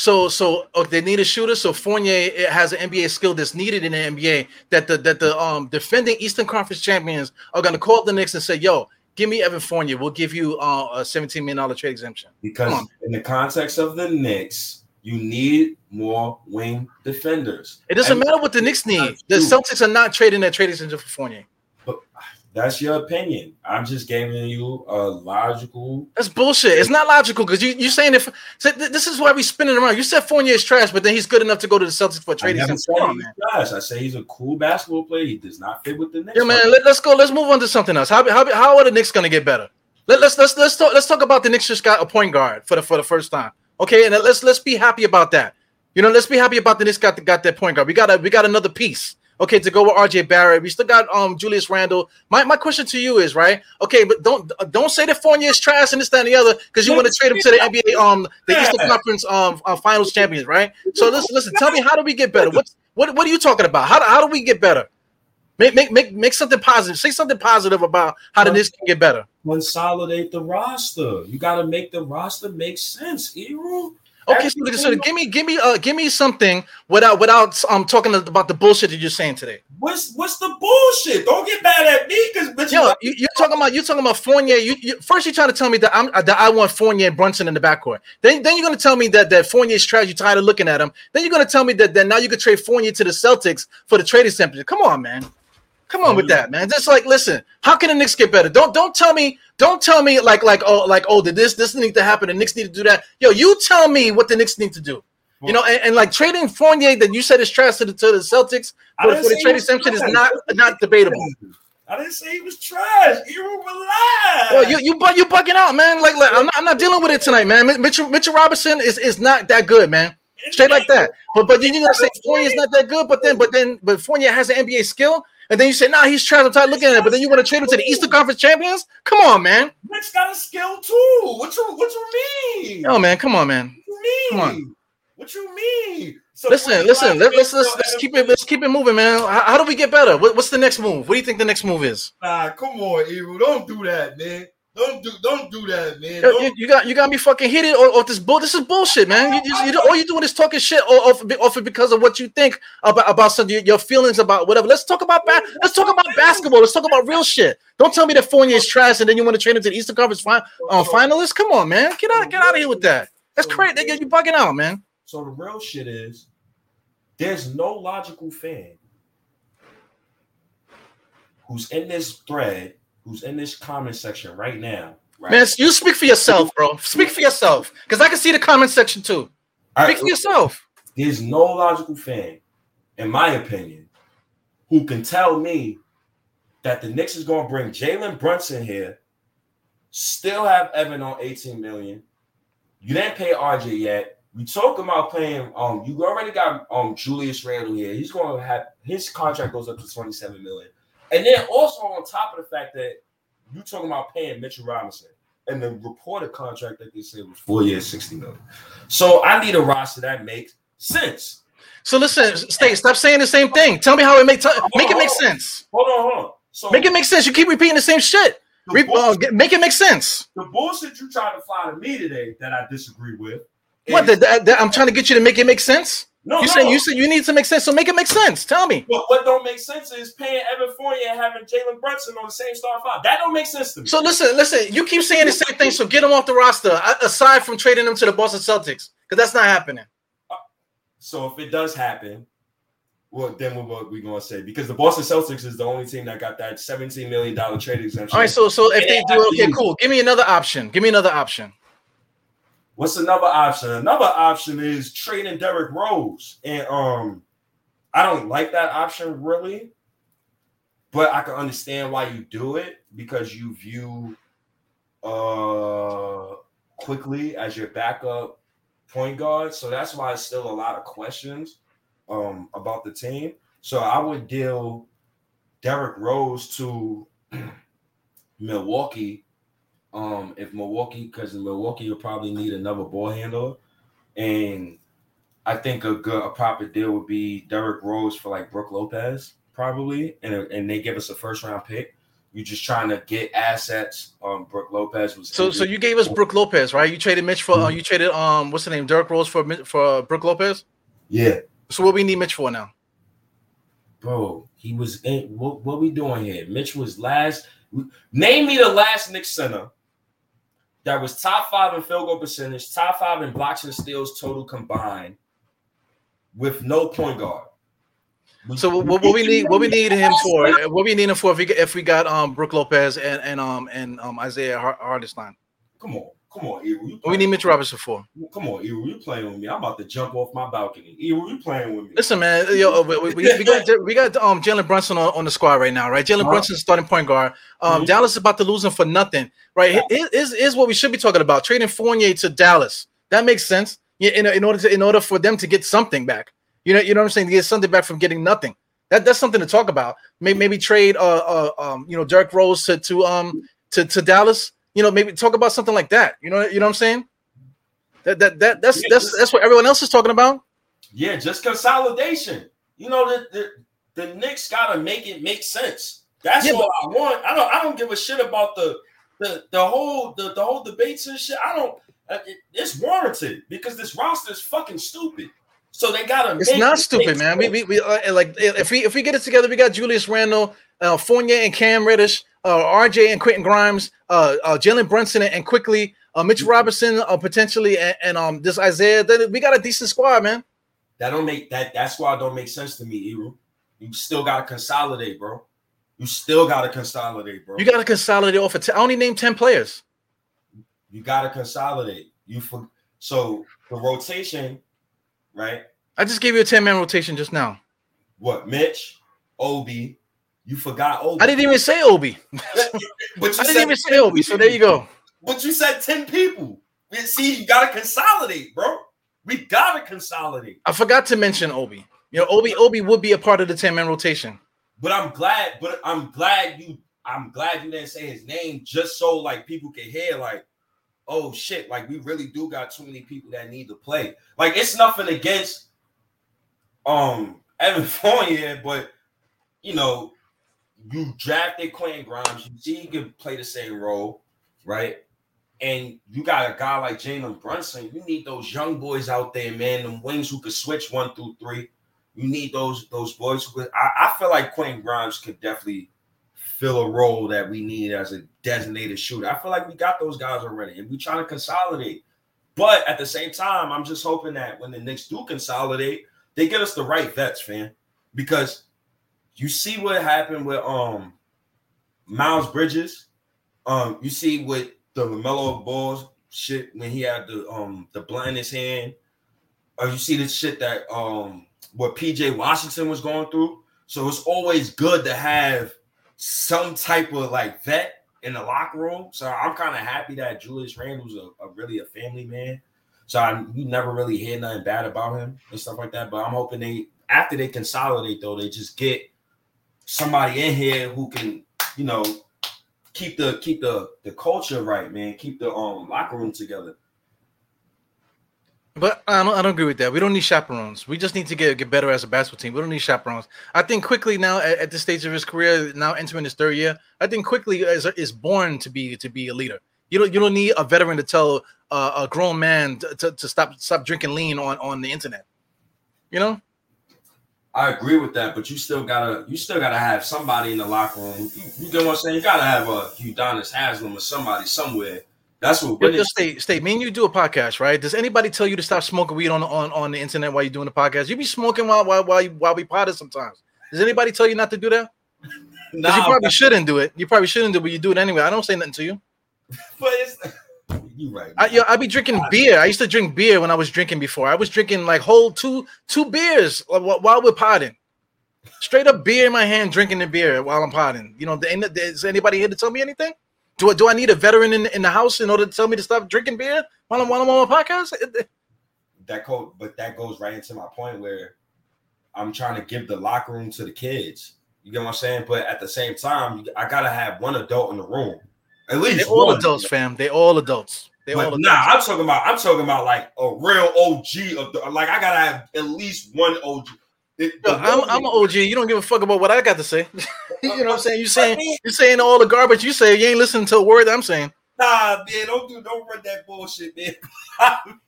So, so oh, they need a shooter. So Fournier it has an NBA skill that's needed in the NBA. That the that the um defending Eastern Conference champions are going to call up the Knicks and say, "Yo, give me Evan Fournier. We'll give you uh, a seventeen million dollar trade exemption." Because in the context of the Knicks, you need more wing defenders. It doesn't And- matter what the Knicks need. The Celtics are not trading their trade exemption for Fournier. That's your opinion. I'm just giving you a logical. That's bullshit. It's not logical because you you're saying if this is why we spinning around. You said Fournier is trash, but then he's good enough to go to the Celtics for a I said on, trash. I say he's a cool basketball player. He does not fit with the Knicks. Yeah, man. Let, us go. Let's move on to something else. How how how are the Knicks going to get better? Let, let's let's let's talk. Let's talk about the Knicks just got a point guard for the for the first time. Okay, and let's let's be happy about that. You know, let's be happy about the Knicks got got that point guard. We got a we got another piece. Okay, to go with RJ Barrett. We still got um Julius Randle. My, my question to you is right. Okay, but don't don't say that Fournier is trash and this that and the other because you want to trade him to the NBA um the Eastern Conference um uh, Finals champions, right? So listen, listen. Tell me how do we get better? What what what are you talking about? How do, how do we get better? Make make make make something positive. Say something positive about how the Knicks can get better. consolidate the roster. You got to make the roster make sense. Hero. Okay, so, so give me give me uh give me something without without um talking about the bullshit that you're saying today. What's what's the bullshit? Don't get mad at me because. Yo, you, you're talking about you're talking about Fournier. You, you first you're trying to tell me that I'm that I want Fournier and Brunson in the backcourt. Then then you're gonna tell me that that Fournier's trash. You're tired of looking at him. Then you're gonna tell me that that now you could trade Fournier to the Celtics for the trading exemption. Come on, man. Come on with that, man. Just like listen, how can the Knicks get better? Don't don't tell me, don't tell me like like oh like oh did this this need to happen? The Knicks need to do that. Yo, you tell me what the Knicks need to do. You know, and, and like trading Fournier that you said is trash to the, to the Celtics for, for the trade exemption is not not debatable. I didn't say he was trash. Hero, relax. Yo, you you bu- you bugging out, man. Like, like I'm not, I'm not dealing with it tonight, man. Mi- Mitchell Mitchell Robinson is, is not that good, man. Straight like that. But but then you're gonna say Fournier's not that good, but then but then but Fournier has an NBA skill, and then you say nah he's trash. I'm tired looking at it. But then you want to trade him to the Eastern Conference champions? Come on, man. Mitch got a skill too. What you what you mean? Yo, man, come on, man. What you mean? Come on. What you mean? So Listen, listen. Let, let's let's let's keep it let's keep it moving, man. How, how do we get better? What, what's the next move? What do you think the next move is? Nah, come on, Evil. Don't do that, man. Don't do don't do that, man. Yo, You, you got you got me fucking hit it or, or this bull. This is bullshit, man. You, you, you all you doing is talking shit off, off it because of what you think about about some your, your feelings about whatever. Let's talk about ba- let's talk about basketball. Let's talk about real shit. Don't tell me that Fournier is trash and then you want to trade him to the Eastern Conference fin- uh, finalists. Come on, man. Get out get out of here with that. That's crazy. They get you bugging out, man. So the real shit is there's no logical fan who's in this thread, who's in this comment section right now. Right? Man, you speak for yourself, bro. Speak for yourself, because I can see the comment section too. All Speak right, for yourself. there's no logical fan, in my opinion, who can tell me that the Knicks is going to bring Jalen Brunson here, still have Evan on 18 million. You didn't pay RJ yet. We talking about playing. Um, you already got um Julius Randle here. He's going to have his contract goes up to 27 million, and then also on top of the fact that you talking about paying Mitchell Robinson. And the reported contract that they said was four years, 60 million. So I need a roster that makes sense. So listen, stay. Stop saying the same thing. Tell me how it make t- make it make sense. Hold on, hold on. So Make it make sense. You keep repeating the same shit. the, Re- bull- uh, make it make sense. the bullshit you tried to fly to me today that I disagree with. What? The- the- I'm trying to get you to make it make sense. No, You no. said you said you need to make sense. So make it make sense. Tell me. But what don't make sense is paying Evan Fournier and having Jalen Brunson on the same star five. That don't make sense to me. So listen, listen. You keep saying the same thing. So get him off the roster. Aside from trading him to the Boston Celtics, because that's not happening. Uh, so if it does happen, well, then what what we gonna say? Because the Boston Celtics is the only team that got that seventeen million dollar trade exemption. All right. So so if they do, okay, cool. Give me another option. Give me another option. What's another option? Another option is trading Derrick Rose, and um, I don't like that option really, but I can understand why you do it because you view uh Quickley as your backup point guard. So that's why it's still a lot of questions um about the team. So I would deal Derrick Rose to Milwaukee um if Milwaukee because Milwaukee will probably need another ball handler and I think a good a proper deal would be Derrick Rose for like Brook Lopez probably and and they give us a first round pick. You're just trying to get assets. Um, Brook Lopez was So so you gave us Brook Lopez, right? You traded Mitch for uh, you traded um what's the name? Derrick Rose for for uh, Brook Lopez. yeah, So what we need Mitch for now? bro. He was in. What, what we doing here? Mitch was last. Name me the last Knicks center that was top five in field goal percentage, top five in blocks and steals total combined, with no point guard. So what, what we need what we need him for? What we need him for if we if we got um Brook Lopez and and um and um Isaiah Har- Hartenstein. Come on, come on, Ewu. You we need Mitch Robinson for? Come on, Ewu. You playing with me? I'm about to jump off my balcony. Ewu, you playing with me? Listen, man, yo, we, we, we got we got um Jalen Brunson on, on the squad right now, right? Jalen Uh-huh. Brunson's starting point guard. Um, Mhm. Dallas is about to lose him for nothing, right? Is is is what we should be talking about? Trading Fournier to Dallas. That makes sense. Yeah, in, in order to in order for them to get something back. You know, you know what I'm saying? To get something back from getting nothing. That that's something to talk about. Maybe maybe trade uh uh um you know Derrick Rose to to um to, to Dallas. You know, maybe talk about something like that. You know, you know what I'm saying? That that that that's that's that's what everyone else is talking about. Yeah, just consolidation. You know, the the, the Knicks gotta make it make sense. That's Yeah, all I want. I don't I don't give a shit about the the the whole the, the whole debates and shit. I don't uh, it, it's warranted because this roster is fucking stupid. So they gotta It's not it stupid, man. We, we, we uh, like if we if we get it together, we got Julius Randle, uh, Fournier and Cam Reddish, uh, RJ and Quentin Grimes, uh, uh, Jalen Brunson and Quickley uh, Mitch Mm-hmm. Robinson uh, potentially, and, and um this Isaiah. Then we got a decent squad, man. that don't make that that's why it don't make sense to me, Eru. You still gotta consolidate, bro. You still gotta consolidate, bro. You got to consolidate off. Of t- I only named ten players. You gotta consolidate. You for so the rotation, right? I just gave you a ten man rotation just now. What Mitch, Obi, you forgot Obi. I didn't even say Obi. But I you didn't even say Obi. So there you go. But you said ten people. See, you gotta consolidate, bro. We gotta consolidate. I forgot to mention Obi. You know, Obi Obi would be a part of the ten man rotation. But I'm glad. But I'm glad you. I'm glad you didn't say his name just so like people can hear like, oh shit, like we really do got too many people that need to play. Like it's nothing against um Evan Fournier, but you know, you drafted Quentin Grimes, you see he can play the same role, right? And you got a guy like Jalen Brunson. You need those young boys out there, man. Them wings who could switch one through three. You need those those boys who could. I, I feel like Quentin Grimes could definitely fill a role that we need as a designated shooter. I feel like we got those guys already, and we're trying to consolidate. But at the same time, I'm just hoping that when the Knicks do consolidate, they get us the right vets, fam. Because you see what happened with um Miles Bridges. Um, you see with the LaMelo Ball shit when he had the um the blind in his hand. Or you see the shit that um what PJ Washington was going through. So it's always good to have some type of like vet in the locker room. So I'm kind of happy that Julius Randle's a, a really a family man. So I, we never really hear nothing bad about him and stuff like that. But I'm hoping they after they consolidate though, they just get somebody in here who can, you know, keep the keep the the culture right, man. Keep the um locker room together. But I don't, I don't agree with that. We don't need chaperones. We just need to get get better as a basketball team. We don't need chaperones. I think Quickley now at, at this stage of his career, now entering his third year, I think Quickley is, is born to be to be a leader. You don't you don't need a veteran to tell uh, a grown man to, to, to stop stop drinking lean on on the internet. You know. I agree with that, but you still gotta you still gotta have somebody in the locker room. You, you know what I'm saying? You gotta have a Udonis Haslem or somebody somewhere. That's what. But just stay, stay. Me and you do a podcast, right? Does anybody tell you to stop smoking weed on on, on the internet while you're doing the podcast? You be smoking while while while, you, while we potted sometimes. Does anybody tell you not to do that? Nah, you probably shouldn't do it. You probably shouldn't do it, but you do it anyway. I don't say nothing to you. But it's you right. I, yo, I be drinking beer. I used to drink beer when I was drinking before. I was drinking like whole two two beers while we're potting. Straight up beer in my hand, drinking the beer while I'm potting. You know, is anybody here to tell me anything? Do, I, do I need a veteran in, in the house in order to tell me to stop drinking beer while I'm, while I'm on my podcast? That quote, but that goes right into my point where I'm trying to give the locker room to the kids. You get what I'm saying? But at the same time, I gotta have one adult in the room. At least they're all one. adults, fam. They all adults. They all adults. Nah, I'm talking about I'm talking about like a real OG of the like I gotta have at least one OG. Yo, I'm, I'm an OG. You don't give a fuck about what I got to say. you know what I'm saying? You saying you're saying all the garbage you say. You ain't listening to a word I'm saying. Nah, man, don't do don't run that bullshit, man.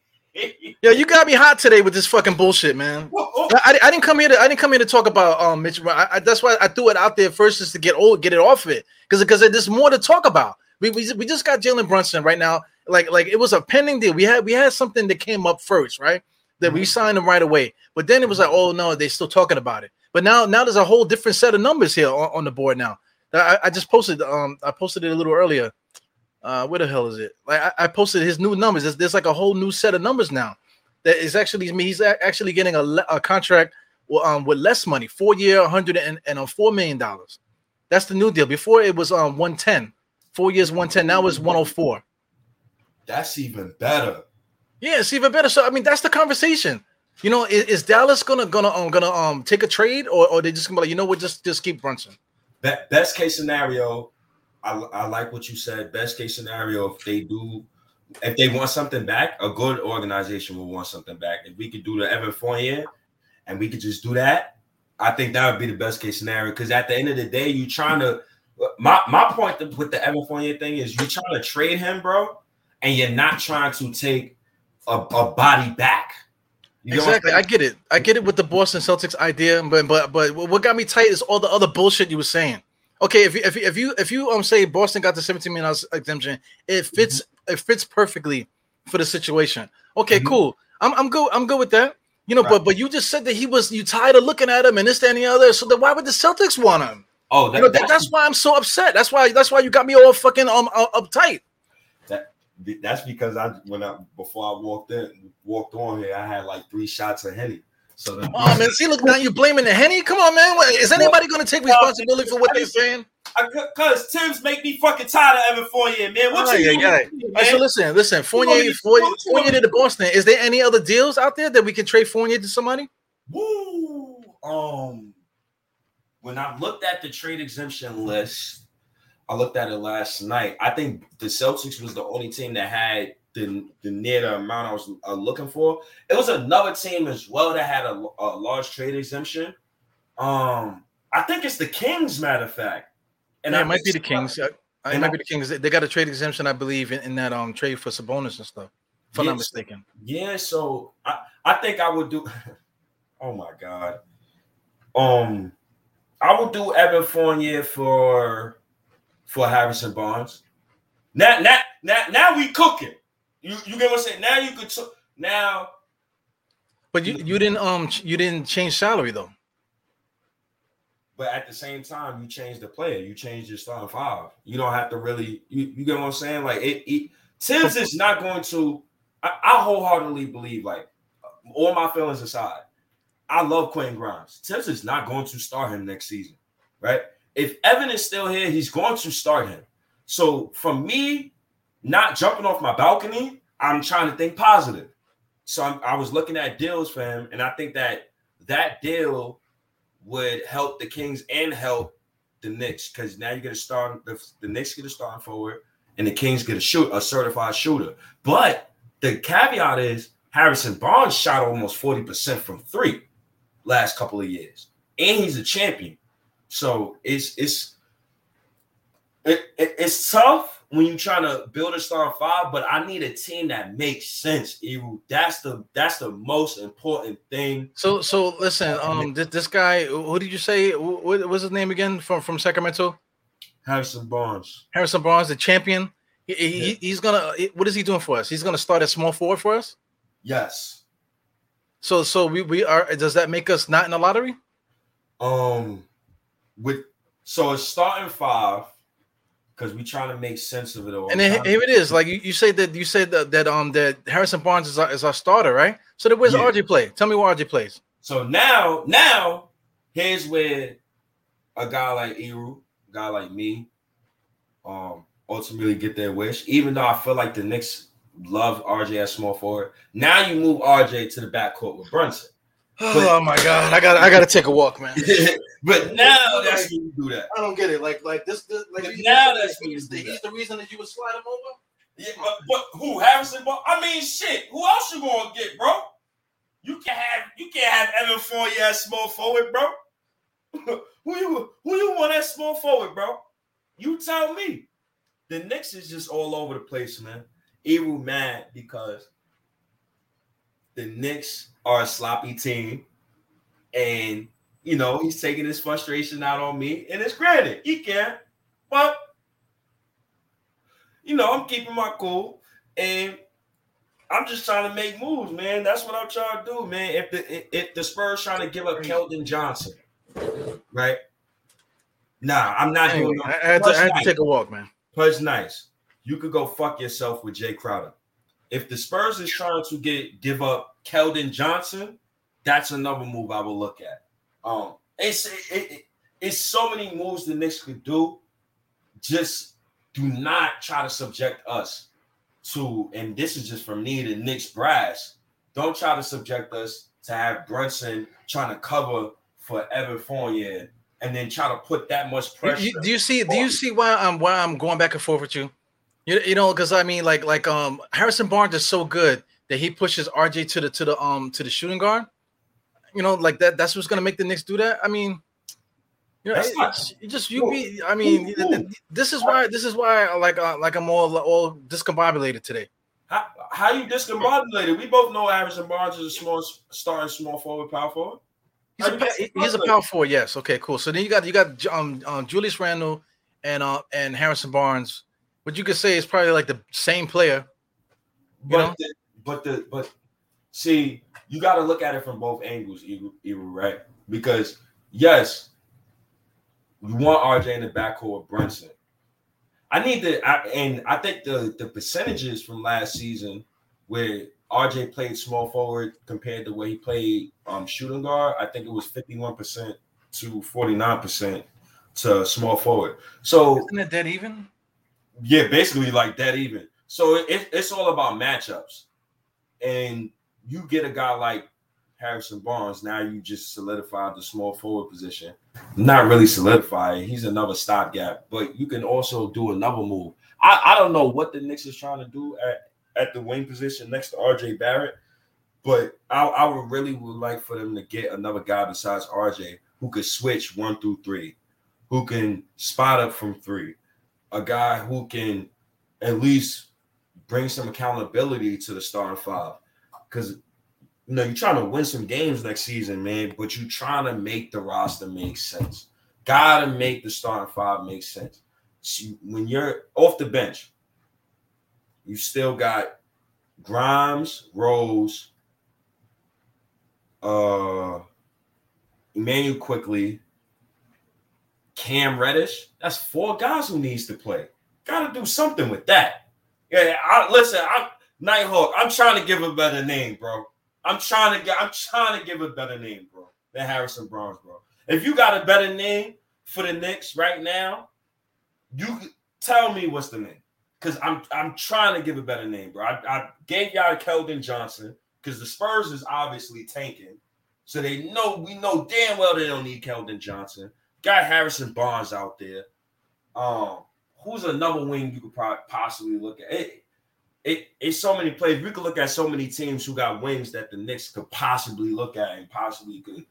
Yo, you got me hot today with this fucking bullshit, man. I, I didn't come here to I didn't come here to talk about um Mitch. I, I, that's why I threw it out there first, just to get old, get it off of it, because because there's more to talk about. We, we, we just got Jalen Brunson right now. Like like it was a pending deal. We had we had something that came up first, right? That mm-hmm. we signed him right away. But then it was like, oh no, they're still talking about it. But now now there's a whole different set of numbers here on, on the board now. I, I, just posted um I posted it a little earlier. Uh, where the hell is it? Like I, I posted his new numbers. There's, there's, like a whole new set of numbers now. That is actually me. he's actually getting a, a contract um, with less money, four year, hundred and, and um, four million dollars. That's the new deal. Before it was um 110. Four years, 110. Now it's 104. That's even better. Yeah, it's even better. So I mean, that's the conversation. You know, is, is Dallas gonna gonna um gonna um take a trade or or they just gonna be like, you know what, just just keep Brunson. That best case scenario, I, I like what you said. Best case scenario, if they do, if they want something back, a good organization will want something back. If we could do the Evan Fournier, and we could just do that, I think that would be the best case scenario. Because at the end of the day, you're trying to my my point with the Evan Fournier thing is you're trying to trade him, bro, and you're not trying to take a, a body back. You exactly, I get it. I get it with the Boston Celtics idea, but but but what got me tight is all the other bullshit you were saying. Okay, if you if you if you if you um say Boston got the 17 million exemption, it fits mm-hmm. it fits perfectly for the situation. Okay, mm-hmm. cool. I'm I'm good. I'm good with that. You know, right. but but you just said that he was you tired of looking at him and this, that, and the other. So then why would the Celtics want him? Oh, that, you know, that's, that's, why I'm so upset. That's why that's why you got me all fucking um uptight. That that's because I when I before I walked in walked on here, I had like three shots of henny. So the, oh man, see, look now you blaming the henny. Come on, man. Is anybody going to take responsibility for what they're saying? Because Tim's make me fucking tired of Evan Fournier, man. What oh, you yeah, yeah. Right, so listen, listen. Fournier, Fournier, Fournier to Boston. Is there any other deals out there that we can trade Fournier to somebody? Woo. Um when I looked at the trade exemption list, I looked at it last night. I think the Celtics was the only team that had the, the near the amount I was uh, looking for. It was another team as well that had a, a large trade exemption. Um, I think it's the Kings, matter of fact. And yeah, it might be the Kings. Uh, it might be the Kings. They got a trade exemption, I believe, in, in that um trade for Sabonis and stuff. If I'm not mistaken. Yeah, so I, I think I would do. oh my god. Um, I will do Evan Fournier for for Harrison Barnes. Now, now, now, now we cooking. You you get what I'm saying? Now you could now. But you you didn't um you didn't change salary though. But at the same time, you change the player. You change your starting five. You don't have to really. You, you get what I'm saying? Like it. it Tibbs is not going to. I, I wholeheartedly believe, like all my feelings aside, I love Quentin Grimes. Tibbs is not going to start him next season, right? If Evan is still here, he's going to start him. So for me, not jumping off my balcony, I'm trying to think positive. So I'm, i was looking at deals for him, and I think that that deal would help the Kings and help the Knicks because now you're gonna start the, the Knicks get a starting forward, and the Kings get a shoot a certified shooter. But the caveat is Harrison Barnes shot almost 40% from three last couple of years, and he's a champion. So it's it's it, it, it's tough when you're trying to build a star five, but I need a team that makes sense. Eru. That's the that's the most important thing. So so listen, um, this, this guy, who did you say? What was his name again from from Sacramento? Harrison Barnes. Harrison Barnes, the champion. He, he, he's gonna. What is he doing for us? He's gonna start at small forward for us. Yes. So so we we are. Does that make us not in the lottery? Um, with so it's starting five because we trying to make sense of it all. And then here it is. Like you, you say that you said that, that um that Harrison Barnes is our, is our starter, right? So then where's yeah. RJ play? Tell me where RJ plays. So now now here's where a guy like Eru, a guy like me, um, ultimately get their wish. Even though I feel like the Knicks love RJ as small forward, now you move RJ to the backcourt with Brunson. oh my god, I got I got to take a walk, man. but now that's when you do that. I don't get it. Like like this, this like now that's when he's, the, he's the reason that you would slide him over. Yeah, but, but who Harrison? But I mean, shit. Who else you gonna get, bro? You can't have you can't have Evan Fournier as small forward, bro. who you who you want as small forward, bro? You tell me. The Knicks is just all over the place, man. Eru mad because the Knicks are a sloppy team, and you know he's taking his frustration out on me. And it's granted, he can, but you know I'm keeping my cool, and I'm just trying to make moves, man. That's what I'm trying to do, man. If the if the Spurs trying to give up Keldon Johnson, right? Nah, I'm not doing. I, I, had to, I had to take a walk, man. Plus, nice. You could go fuck yourself with Jae Crowder. If the Spurs is trying to get give up Keldon Johnson, that's another move I will look at. Um, it's it, it, it's so many moves the Knicks could do. Just do not try to subject us to, and this is just from me, the Knicks brass. Don't try to subject us to have Brunson trying to cover for Evan Fournier and then try to put that much pressure. You, do you see? Do you see why I'm why I'm going back and forth with you? You, you know, because I mean, like like um Harrison Barnes is so good that he pushes RJ to the to the um to the shooting guard. You know, like that. That's what's gonna make the Knicks do that. I mean, you know, it, not, just you be. I mean, this is why this is why like uh, like I'm all all discombobulated today. How, how you discombobulated? We both know Harrison Barnes is a small starting small forward, power forward. He's a, he's a power forward. Yes. Okay. Cool. So then you got you got um, um Julius Randle and uh and Harrison Barnes but you could say it's probably like the same player. But the, but the but see, you got to look at it from both angles, right? Because yes, we want RJ in the backcourt with Brunson. I need to, I, and I think the the percentages from last season where RJ played small forward compared to where he played um, shooting guard, I think it was fifty one percent to forty nine percent to small forward. So isn't it dead even? Yeah, basically like that even. So it, it's all about matchups. And you get a guy like Harrison Barnes, now you just solidified the small forward position. Not really solidify. He's another stopgap, but you can also do another move. I, I don't know what the Knicks is trying to do at at the wing position next to RJ Barrett. But I, I would really would like for them to get another guy besides RJ who could switch one through three, who can spot up from three, a guy who can at least bring some accountability to the starting five. Because you know, you're trying to win some games next season, man, but you're trying to make the roster make sense. Gotta make the starting five make sense. When you're off the bench, you still got Grimes, Rose, uh, Immanuel Quickley, Cam Reddish. That's four guys who needs to play. Got to do something with that. Yeah, I, listen, I'm Nighthawk. I'm trying to give a better name, bro. I'm trying to get. I'm trying to give a better name, bro, than Harrison Barnes, bro. If you got a better name for the Knicks right now, you tell me what's the name. Cause I'm I'm trying to give a better name, bro. I, I gave y'all Keldon Johnson because the Spurs is obviously tanking. So they know we know damn well they don't need Keldon Johnson. Got Harrison Barnes out there. Um, who's another wing you could probably possibly look at? It, it, it's so many players. We could look at so many teams who got wings that the Knicks could possibly look at and possibly could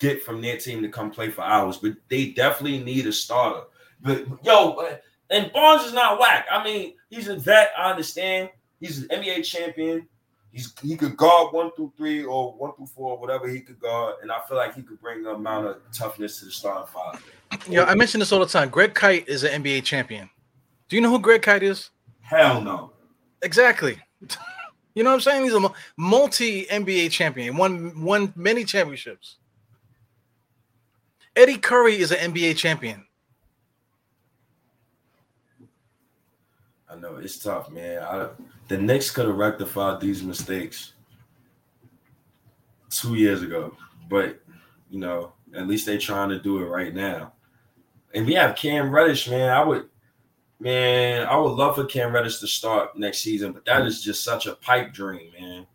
get from their team to come play for ours. But they definitely need a starter. But yo, and Barnes is not whack. I mean, he's a vet. I understand. He's an NBA champion. He's he could guard one through three or one through four, whatever he could guard, and I feel like he could bring the amount of toughness to the starting five. Yeah, I mention this all the time. Greg Kite is an NBA champion. Do you know who Greg Kite is? Hell no. Exactly. you know what I'm saying? He's a multi NBA champion. Won won many championships. Eddie Curry is an NBA champion. I know it's tough, man. I, the Knicks could have rectified these mistakes two years ago, but you know, at least they're trying to do it right now. And we have Cam Reddish, man. I would, man, I would love for Cam Reddish to start next season, but that is just such a pipe dream, man.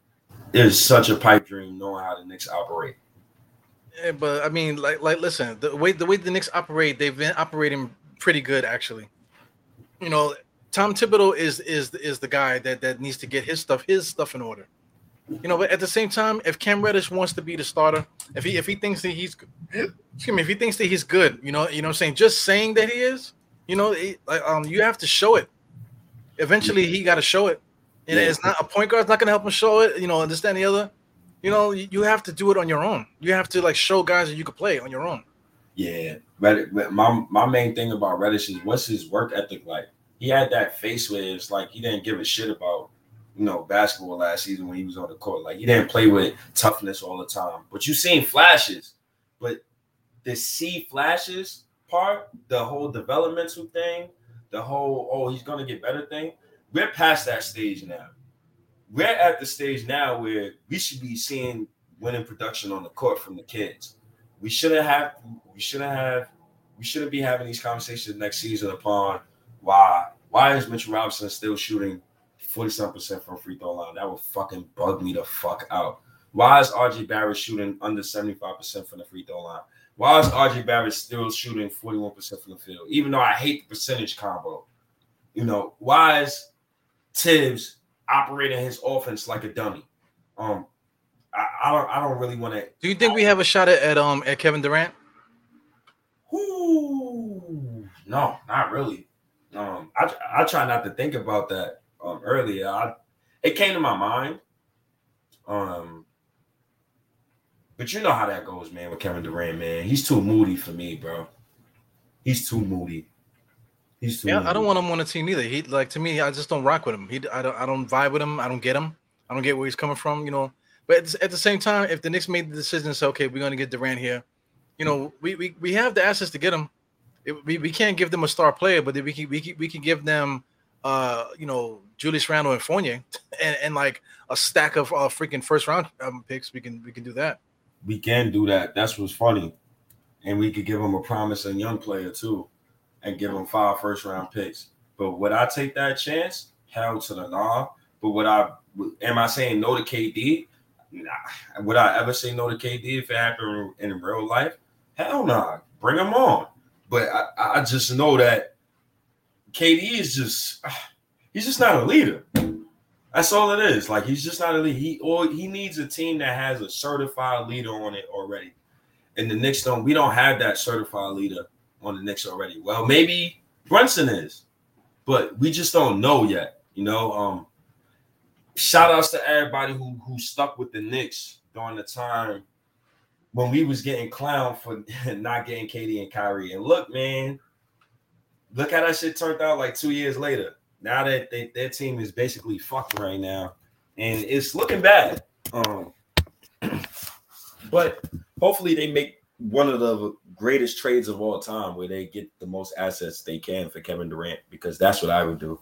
It is such a pipe dream knowing how the Knicks operate. Yeah, but I mean, like, like, listen, the way the way the Knicks operate, they've been operating pretty good, actually. You know, Tom Thibodeau is is is the guy that that needs to get his stuff his stuff in order. You know, but at the same time, if Cam Reddish wants to be the starter, if he if he thinks that he's excuse me, if he thinks that he's good, you know, you know I'm saying, just saying that he is, you know, like um you have to show it. Eventually he got to show it. And yeah. it's not a point guard's not gonna help him show it, you know, understand the other. You know, you have to do it on your own. You have to like show guys that you can play on your own. Yeah, but my my main thing about Reddish is what's his work ethic like? He had that face where it's like he didn't give a shit about you know basketball last season when he was on the court. Like he didn't play with toughness all the time. But you seen flashes. But the see flashes part, the whole developmental thing, the whole oh he's gonna get better thing, we're past that stage now. We're at the stage now where we should be seeing winning production on the court from the kids. We shouldn't have we shouldn't have we shouldn't be having these conversations next season upon why why is Mitchell Robinson still shooting 47% from free throw line? That would fucking bug me the fuck out. Why is RJ Barrett shooting under 75% from the free throw line? Why is RJ Barrett still shooting 41% from the field? Even though I hate the percentage combo. You know, why is Thibs operating his offense like a dummy? Um, I, I don't I don't really want to Do you think we have a shot at, at um at Kevin Durant? Ooh, no, not really. Um, I I try not to think about that um earlier. I it came to my mind. Um, but you know how that goes, man, with Kevin Durant, man. He's too moody for me, bro. He's too moody. He's too yeah. Moody. I don't want him on the team either. He like to me, I just don't rock with him. He I don't I don't vibe with him. I don't get him. I don't get where he's coming from. You know. But at the same time, if the Knicks made the decision, say, okay, we're going to get Durant here, you know, we, we we have the assets to get him it, we, we can't give them a star player, but we can we can, we can give them uh you know Julius Randle and Fournier and, and like a stack of uh, freaking first round um, picks. We can we can do that. We can do that. That's what's funny, and we could give them a promising young player too, and give them five first round picks. But would I take that chance? Hell to the nah. But would I? Am I saying no to KD? Nah. Would I ever say no to KD if it happened in real life? Hell nah. Bring him on. But I, I just know that KD is just he's just not a leader. That's all it is. Like he's just not a leader. He or he needs a team that has a certified leader on it already. And the Knicks don't. We don't have that certified leader on the Knicks already. Well, maybe Brunson is, but we just don't know yet. You know. Um. Shout outs to everybody who who stuck with the Knicks during the time when we was getting clowned for not getting KD and Kyrie. And look, man, look how that shit turned out like two years later. Now that they, their team is basically fucked right now, and it's looking bad. Um, but hopefully they make one of the greatest trades of all time where they get the most assets they can for Kevin Durant because that's what I would do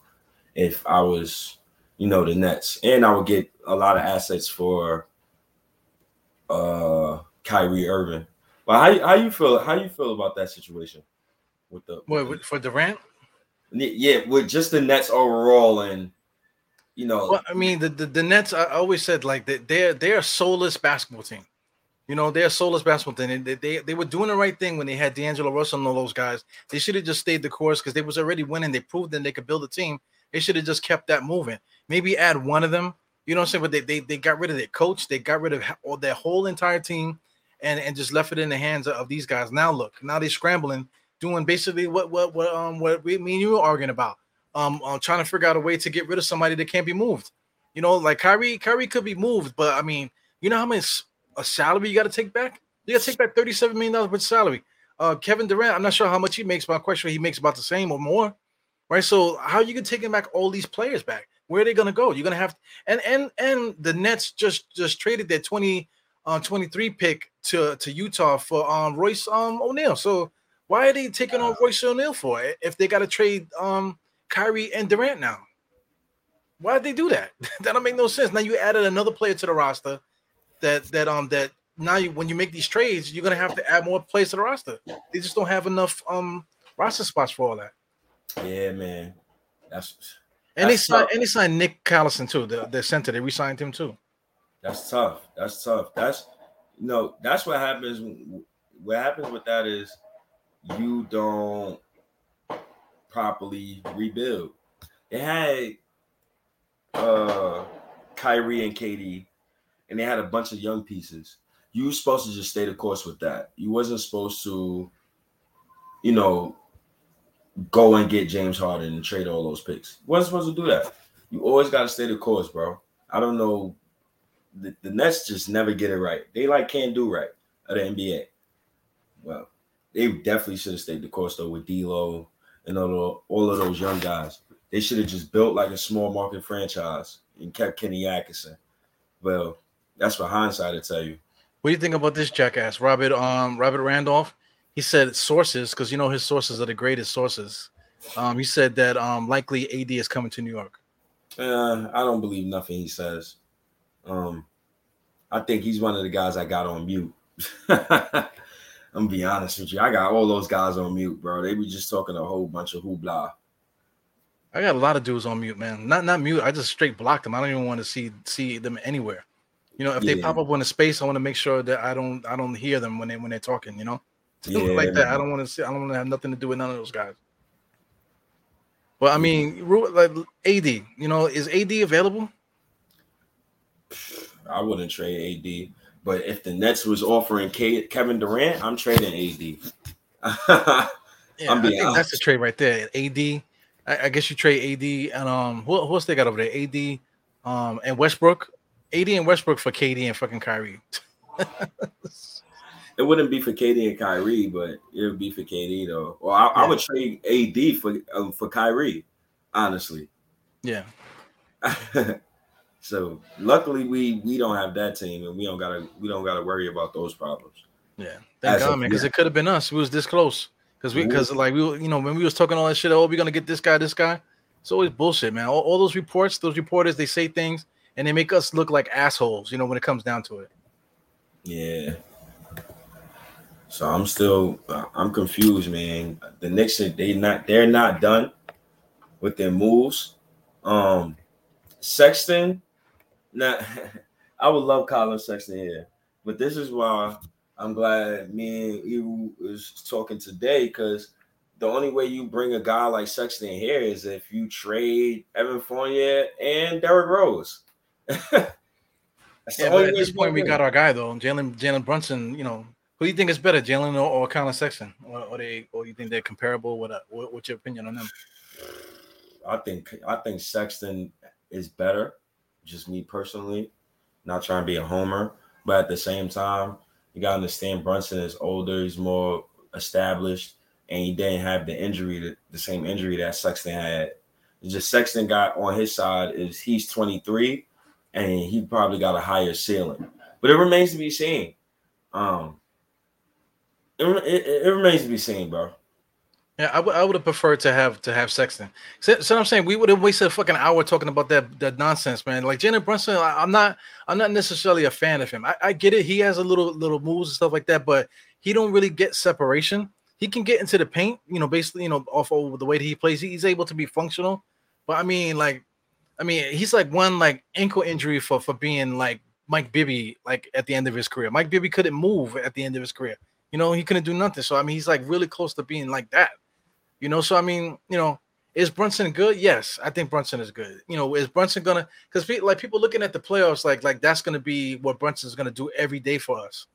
if I was, you know, the Nets, and I would get a lot of assets for uh Kyrie Irving. But how how you feel? How you feel about that situation with the what with, for Durant? Yeah, with just the Nets overall, and you know, well, I mean, the, the, the Nets. I always said like they're they're a soulless basketball team. You know, they're a soulless basketball team. They, they, they were doing the right thing when they had D'Angelo Russell and all those guys. They should have just stayed the course because they was already winning. They proved that they could build a team. They should have just kept that moving. Maybe add one of them. You know what I'm saying? But they, they, they got rid of their coach. They got rid of all their whole entire team and, and just left it in the hands of these guys. Now look, now they're scrambling doing basically what what what um what we me and you were arguing about. Um, uh, trying to figure out a way to get rid of somebody that can't be moved. You know, like Kyrie, Kyrie could be moved, but I mean, you know how much a salary you got to take back? You got to take back thirty-seven million dollars worth of salary. Uh, Kevin Durant, I'm not sure how much he makes, but I'm quite he makes about the same or more. Right. So how you can taking back all these players back? Where are they gonna go? You're gonna have and and and the Nets just just traded their 20 uh 23 pick to to Utah for um Royce um O'Neale. So why are they taking on Royce O'Neale for it if they got to trade um Kyrie and Durant now? Why did they do that? that don't make no sense. Now you added another player to the roster that that um that now you, when you make these trades, you're gonna have to add more players to the roster. They just don't have enough um roster spots for all that. Yeah, man. That's and that's they signed and they signed Nic Claxton too, the, the center. They re-signed him too. That's tough. That's tough. That's you know, that's what happens. What happens with that is you don't properly rebuild. They had uh Kyrie and KD, and they had a bunch of young pieces. You were supposed to just stay the course with that. You wasn't supposed to, you know, go and get James Harden and trade all those picks. You wasn't supposed to do that. You always got to stay the course, bro. I don't know. The, the Nets just never get it right. They like can't do right at the NBA. Well, they definitely should have stayed the course though with D'Lo and all, all of those young guys. They should have just built like a small market franchise and kept Kenny Atkinson. Well, that's what hindsight to tell you. What do you think about this jackass, Robert? Um, Robert Randolph. He said sources because you know his sources are the greatest sources. Um, he said that um, likely AD is coming to New York. Uh, I don't believe nothing he says. Um, I think he's one of the guys I got on mute. I'm gonna be honest with you. I got all those guys on mute, bro. They be just talking a whole bunch of hoopla. I got a lot of dudes on mute, man. Not not mute. I just straight block them. I don't even want to see see them anywhere. You know, if yeah. they pop up in a space, I want to make sure that I don't I don't hear them when they when they're talking. You know, yeah, like that. I don't want to see. I don't want to have nothing to do with none of those guys. Well, I mean, like AD. You know, is AD available? I wouldn't trade AD. But if the Nets was offering K- Kevin Durant, I'm trading AD. yeah, I'm I think honest. that's the trade right there. AD. I, I, guess you trade AD and um who, who else they got over there? AD um and Westbrook. AD and Westbrook for KD and fucking Kyrie. it wouldn't be for KD and Kyrie, but it would be for KD though. Well, I, yeah. I would trade AD for um, for Kyrie, honestly. Yeah. So luckily we we don't have that team and we don't gotta we don't gotta worry about those problems. Yeah, thank As God, man, because yeah. it could have been us. We was this close. Because we because like we you know when we was talking all that shit, oh, we're gonna get this guy, this guy. It's always bullshit, man. All, all those reports, those reporters, they say things and they make us look like assholes, you know, when it comes down to it. Yeah. So I'm still I'm confused, man. The Knicks they not they're not done with their moves. Um Sexton now, I would love Collin Sexton here, but this is why I'm glad me and you is talking today because the only way you bring a guy like Sexton here is if you trade Evan Fournier and Derrick Rose. yeah, at this point, we got our guy though, Jalen Jalen Brunson. You know, who do you think is better, Jalen or, or Collin Sexton, or, or they, or you think they're comparable? What, uh, what, what's your opinion on them? I think I think Sexton is better. Just me personally, not trying to be a homer, but at the same time, you gotta understand Brunson is older, he's more established, and he didn't have the injury, the same injury that Sexton had. It's just Sexton got on his side is he's 23 and he probably got a higher ceiling. But it remains to be seen. Um, it, it, it remains to be seen, bro. Yeah, I would I would have preferred to have to have Sexton. So, so I'm saying we would have wasted a fucking hour talking about that that nonsense, man. Like Jalen Brunson, I, am not I'm not necessarily a fan of him. I, I get it. He has a little little moves and stuff like that, but he don't really get separation. He can get into the paint, you know, basically, you know, off of the way that he plays. He's able to be functional. But I mean, like, I mean, he's like one like ankle injury for for being like Mike Bibby, like at the end of his career. Mike Bibby couldn't move at the end of his career. You know, he couldn't do nothing. So I mean, he's like really close to being like that. You know, so I mean, you know, is Brunson good? Yes, I think Brunson is good. You know, is Brunson gonna? Because like people looking at the playoffs, like like that's gonna be what Brunson's gonna do every day for us.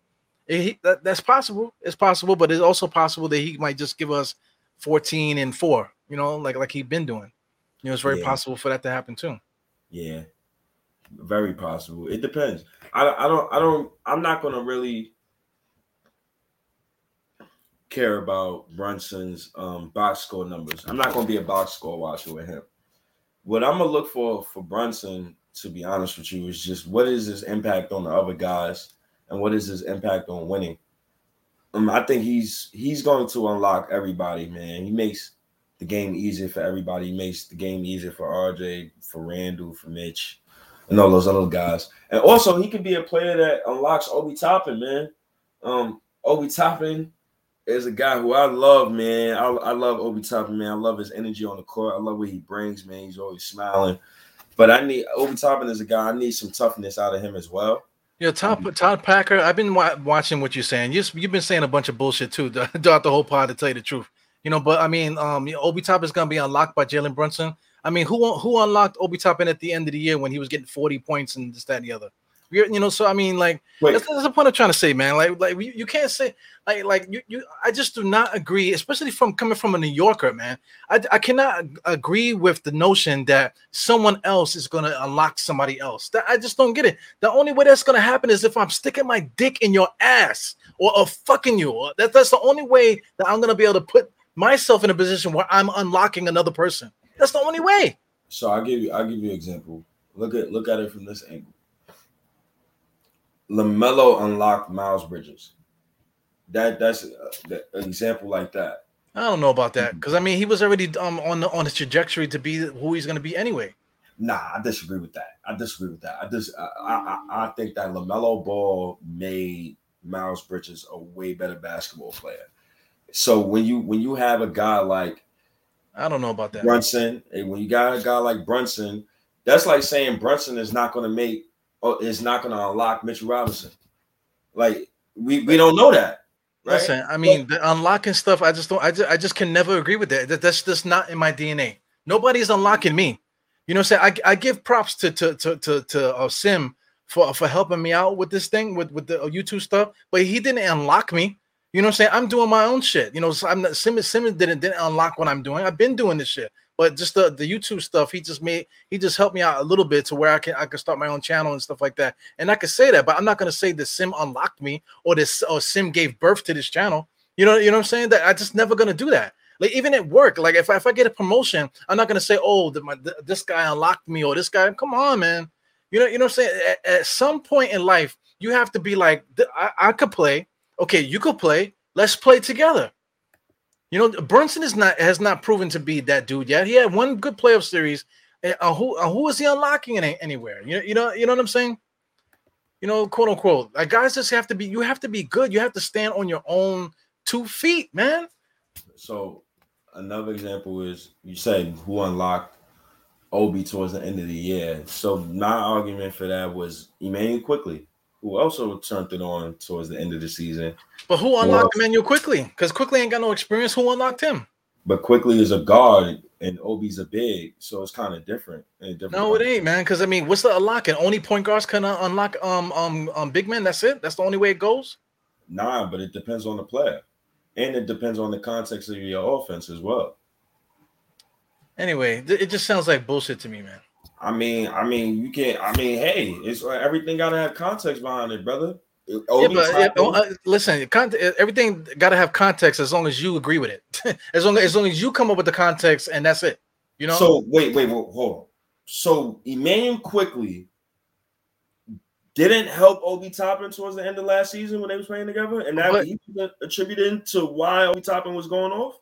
He, that, that's possible. It's possible, but it's also possible that he might just give us 14 and four. You know, like like he's been doing. You know, it's very yeah. possible for that to happen too. Yeah, very possible. It depends. I, I don't I don't I'm not gonna really care about Brunson's um, box score numbers. I'm not going to be a box score watcher with him. What I'm gonna look for for Brunson, to be honest with you, is just what is his impact on the other guys, and what is his impact on winning. Um, I think he's he's going to unlock everybody, man. He makes the game easier for everybody. He makes the game easier for RJ, for Randle, for Mitch, and all those other guys. And also, he could be a player that unlocks Obi Toppin, man. Um, Obi Toppin is a guy who I love, man. I, I love Obi Toppin, man. I love his energy on the court. I love what he brings, man. He's always smiling. But I need Obi Toppin is a guy. I need some toughness out of him as well. Yeah, Todd, um, Todd Packer. I've been wa- watching what you're saying. You, you've been saying a bunch of bullshit too throughout the whole pod. To tell you the truth, you know. But I mean, um, Obi Toppin is gonna be unlocked by Jalen Brunson. I mean, who who unlocked Obi Toppin at the end of the year when he was getting 40 points and this, that, and the other? You know, so I mean, like that's, that's, the point I'm trying to say, man. Like, like you, you can't say like like you, you I just do not agree, especially from coming from a New Yorker, man. I, I cannot agree with the notion that someone else is gonna unlock somebody else. That I just don't get it. The only way that's gonna happen is if I'm sticking my dick in your ass or, or fucking you. That, that's the only way that I'm gonna be able to put myself in a position where I'm unlocking another person. That's the only way. So I'll give you I'll give you an example. Look at look at it from this angle. LaMelo unlocked Miles Bridges. That that's an example like that. I don't know about that because I mean he was already um on the on the trajectory to be who he's going to be anyway. Nah, I disagree with that. I disagree with that. I just I, I, I think that LaMelo Ball made Miles Bridges a way better basketball player. So when you when you have a guy like I don't know about that Brunson, and when you got a guy like Brunson, that's like saying Brunson is not going to make is not going to unlock Mitchell Robinson. Like we we don't know that. Right? Listen, I mean, the unlocking stuff. I just don't. I just I just can never agree with that. that that's just not in my DNA. Nobody's unlocking me. You know, what I'm saying I, I give props to to to to, to uh, Sim for for helping me out with this thing with with the uh, YouTube stuff, but he didn't unlock me. You know what I'm saying? I'm doing my own shit. You know, so I'm not Simmons Simmons didn't didn't unlock what I'm doing. I've been doing this shit. But just the, the YouTube stuff, he just made he just helped me out a little bit to where I can I can start my own channel and stuff like that. And I can say that, but I'm not gonna say that Sim unlocked me or this or Sim gave birth to this channel. You know, you know what I'm saying? That I just never gonna do that. Like even at work, like if I, if I get a promotion, I'm not gonna say, "Oh, the, my, the, this guy unlocked me" or "This guy." Come on, man. You know, you know what I'm saying. At, at some point in life, you have to be like, I, I could play. Okay, you could play. Let's play together. You know, Brunson is not has not proven to be that dude yet. He had one good playoff series. Uh, who uh, who is he unlocking in anywhere? You know, you know, you know what I'm saying? You know, quote unquote. Like guys just have to be. You have to be good. You have to stand on your own two feet, man. So another example is you said who unlocked Obi towards the end of the year. So my argument for that was Immanuel Quickley who also turned it on towards the end of the season. But who unlocked well, Immanuel Quickley? Because Quickley ain't got no experience. Who unlocked him? But Quickley is a guard and Obi's a big, so it's kind of different. different no, it ain't, man. Because I mean, what's the unlocking? Only point guards can unlock um um um big men. That's it. That's the only way it goes. Nah, but it depends on the player, and it depends on the context of your offense as well. Anyway, it just sounds like bullshit to me, man. I mean, I mean, you can't. I mean, hey, it's everything got to have context behind it, brother. Yeah, but uh, listen, everything got to have context as long as you agree with it. as long as long as you come up with the context, and that's it. You know. So wait, wait, wait hold on. So Immanuel Quickley didn't help Obi Toppin towards the end of last season when they was playing together, and that but, he attributed to why Obi Toppin was going off.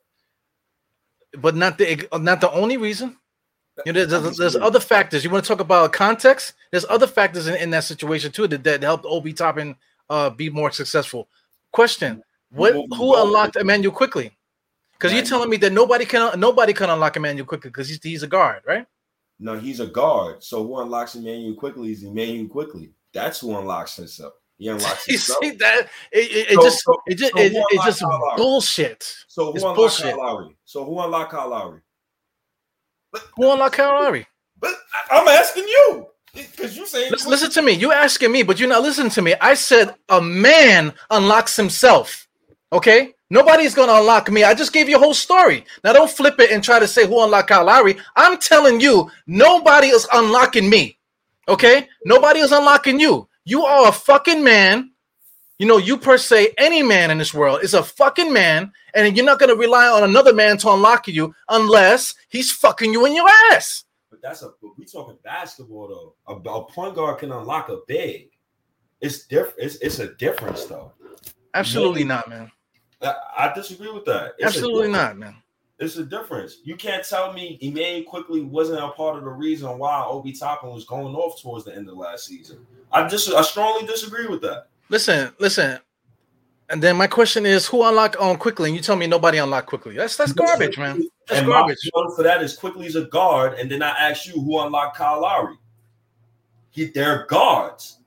But not the not the only reason. You know, there's, there's, other factors. You want to talk about context? There's other factors in, in that situation too that, that helped Obi Toppin uh, be more successful. Question: What who unlocked Immanuel Quickley? Because you're telling me that nobody can nobody can unlock Immanuel Quickley because he's he's a guard, right? No, he's a guard. So who unlocks Immanuel Quickley is Immanuel Quickley. That's who unlocks himself. He unlocks himself. See that? It, it, so, just so, it just so it, it just bullshit. So who it's unlocked bullshit. Kyle Lowry? So who unlocked Kyle Lowry? But, who unlocked Kyle Lowry? But I'm asking you. Because you say listen, listen to me. You asking me, but you're not listening to me. I said a man unlocks himself. Okay, nobody's gonna unlock me. I just gave you a whole story. Now don't flip it and try to say who unlocked Kyle Lowry. I'm telling you, nobody is unlocking me. Okay, nobody is unlocking you. You are a fucking man. You know, you per se, any man in this world is a fucking man, and you're not gonna rely on another man to unlock you unless he's fucking you in your ass. But that's a we talking basketball though. A, a point guard can unlock a big. It's different. It's, it's a difference though. Absolutely not, man. I, I disagree with that. It's Absolutely not, man. It's a difference. You can't tell me Immanuel Quickley wasn't a part of the reason why Obi Toppin was going off towards the end of last season. I just I strongly disagree with that. Listen, listen. And then my question is, who unlocked on Quickley? And you tell me nobody unlocked Quickley. That's that's garbage, man. That's and garbage. My for that is Quickley's a guard, and then I ask you who unlocked Kyle Lowry. He, they're guards.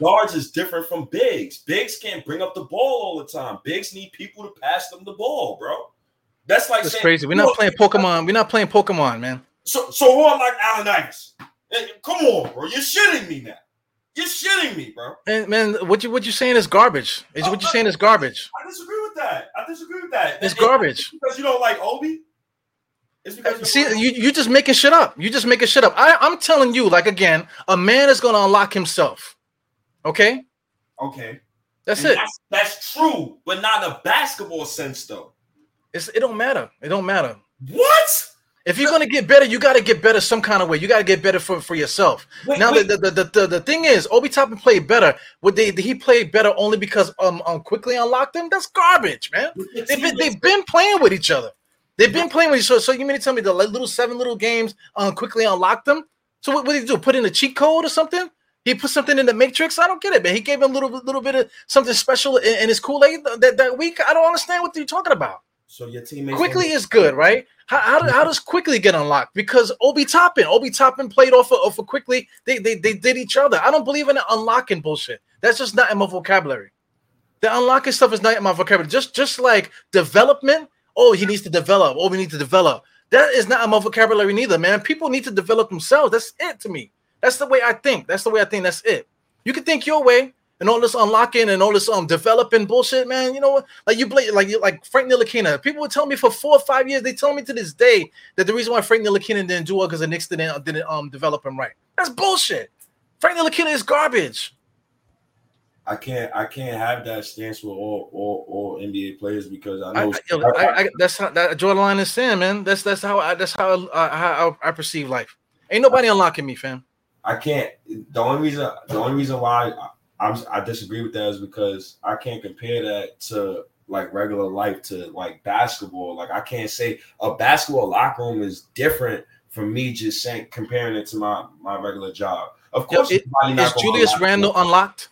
Guards is different from bigs. Bigs can't bring up the ball all the time. Bigs need people to pass them the ball, bro. That's like That's saying, crazy. We're not playing Pokemon. We're not playing Pokemon, man. So, so who unlocked Allen Iverson? Come on, bro. You're shitting me now. You're shitting me, bro. Man, man, what you what you saying is garbage. Is what you're saying is garbage. I disagree with that. I disagree with that. It's garbage. because you don't like Obi. It's because see you you just making shit up. You just making shit up. I I'm telling you, like again, a man is gonna unlock himself. Okay. Okay. That's and it. That's, that's true, but not in a basketball sense, though. It's it don't matter. It don't matter. What? If you're gonna get better, you got to get better some kind of way. You got to get better for, for yourself. Wait, now wait. The, the, the, the the thing is, Obi Toppin played better. Would they he played better only because um, um Quickley unlocked them? That's garbage, man. They've been, they've been playing with each other. They've been playing with each other. So you mean to tell me the little seven little games um Quickley unlocked them? So what, what did he do? Put in a cheat code or something? He put something in the matrix. I don't get it, man. He gave him a little little bit of something special in, in his Kool Aid that, that week. I don't understand what you're talking about. So your teammates Quickley is good, right? How, how, how, does Quickley get unlocked? Because Obi Toppin, Obi Toppin played off of, off of Quickley. They, they they did each other. I don't believe in unlocking bullshit. That's just not in my vocabulary. The unlocking stuff is not in my vocabulary. Just just like development. Oh, he needs to develop. Oh, we need to develop. That is not in my vocabulary neither, man. People need to develop themselves. That's it to me. That's the way I think. That's the way I think. That's it. You can think your way, and all this unlocking and all this um developing bullshit, man. You know what? Like you play like you like Frank Ntilikina. People would tell me for four or five years. They tell me to this day that the reason why Frank Ntilikina didn't do well because the Knicks didn't didn't um develop him right. That's bullshit. Frank Ntilikina is garbage. I can't I can't have that stance with all all, all NBA players because I know I, I, I, that's how that draw the line is saying, man. That's that's how I that's how uh, how I perceive life. Ain't nobody unlocking me, fam. I can't. The only reason the only reason why I'm, I disagree with that is because I can't compare that to like regular life to like basketball. Like I can't say a basketball locker room is different from me just saying comparing it to my my regular job. Of course, it, is Julius Randle unlocked?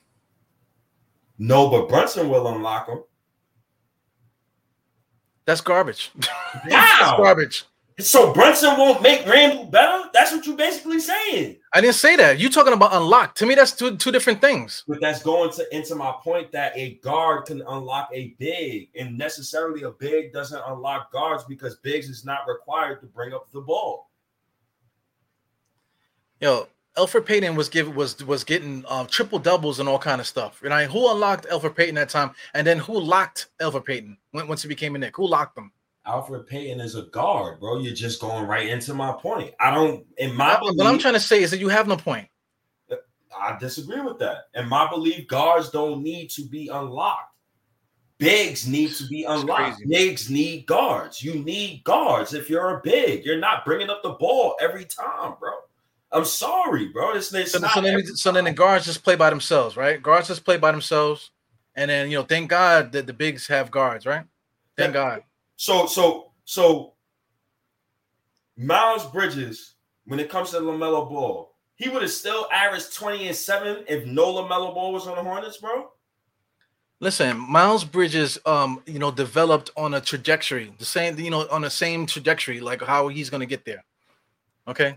No, but Brunson will unlock him. That's garbage. Wow. That's garbage. So Brunson won't make Randle better. That's what you're basically saying. I didn't say that. You're talking about unlock? To me, that's two two different things. But that's going to into my point that a guard can unlock a big, and necessarily a big doesn't unlock guards because bigs is not required to bring up the ball. Yo, Elfrid Payton was giving was was getting um, triple doubles and all kind of stuff. And I who unlocked Elfrid Payton that time, and then who locked Elfrid Payton when, once he became a Knick? Who locked him? Elfrid Payton is a guard, bro. You're just going right into my point. I don't, in my What belief, I'm trying to say is that you have no point. I disagree with that. In my belief, guards don't need to be unlocked. Bigs need to be unlocked. crazy. Bigs need guards. You need guards if you're a big. You're not bringing up the ball every time, bro. I'm sorry, bro. It's, it's So, not so then, so then the guards just play by themselves, right? Guards just play by themselves, and then you know, thank God that the bigs have guards, right? Thank God. So so so Miles Bridges, when it comes to Lamelo Ball, he would have still averaged 20 and 7 if no Lamelo Ball was on the Hornets, bro. Listen, Miles Bridges, um, you know, developed on a trajectory, the same, you know, on the same trajectory, like how he's gonna get there. Okay.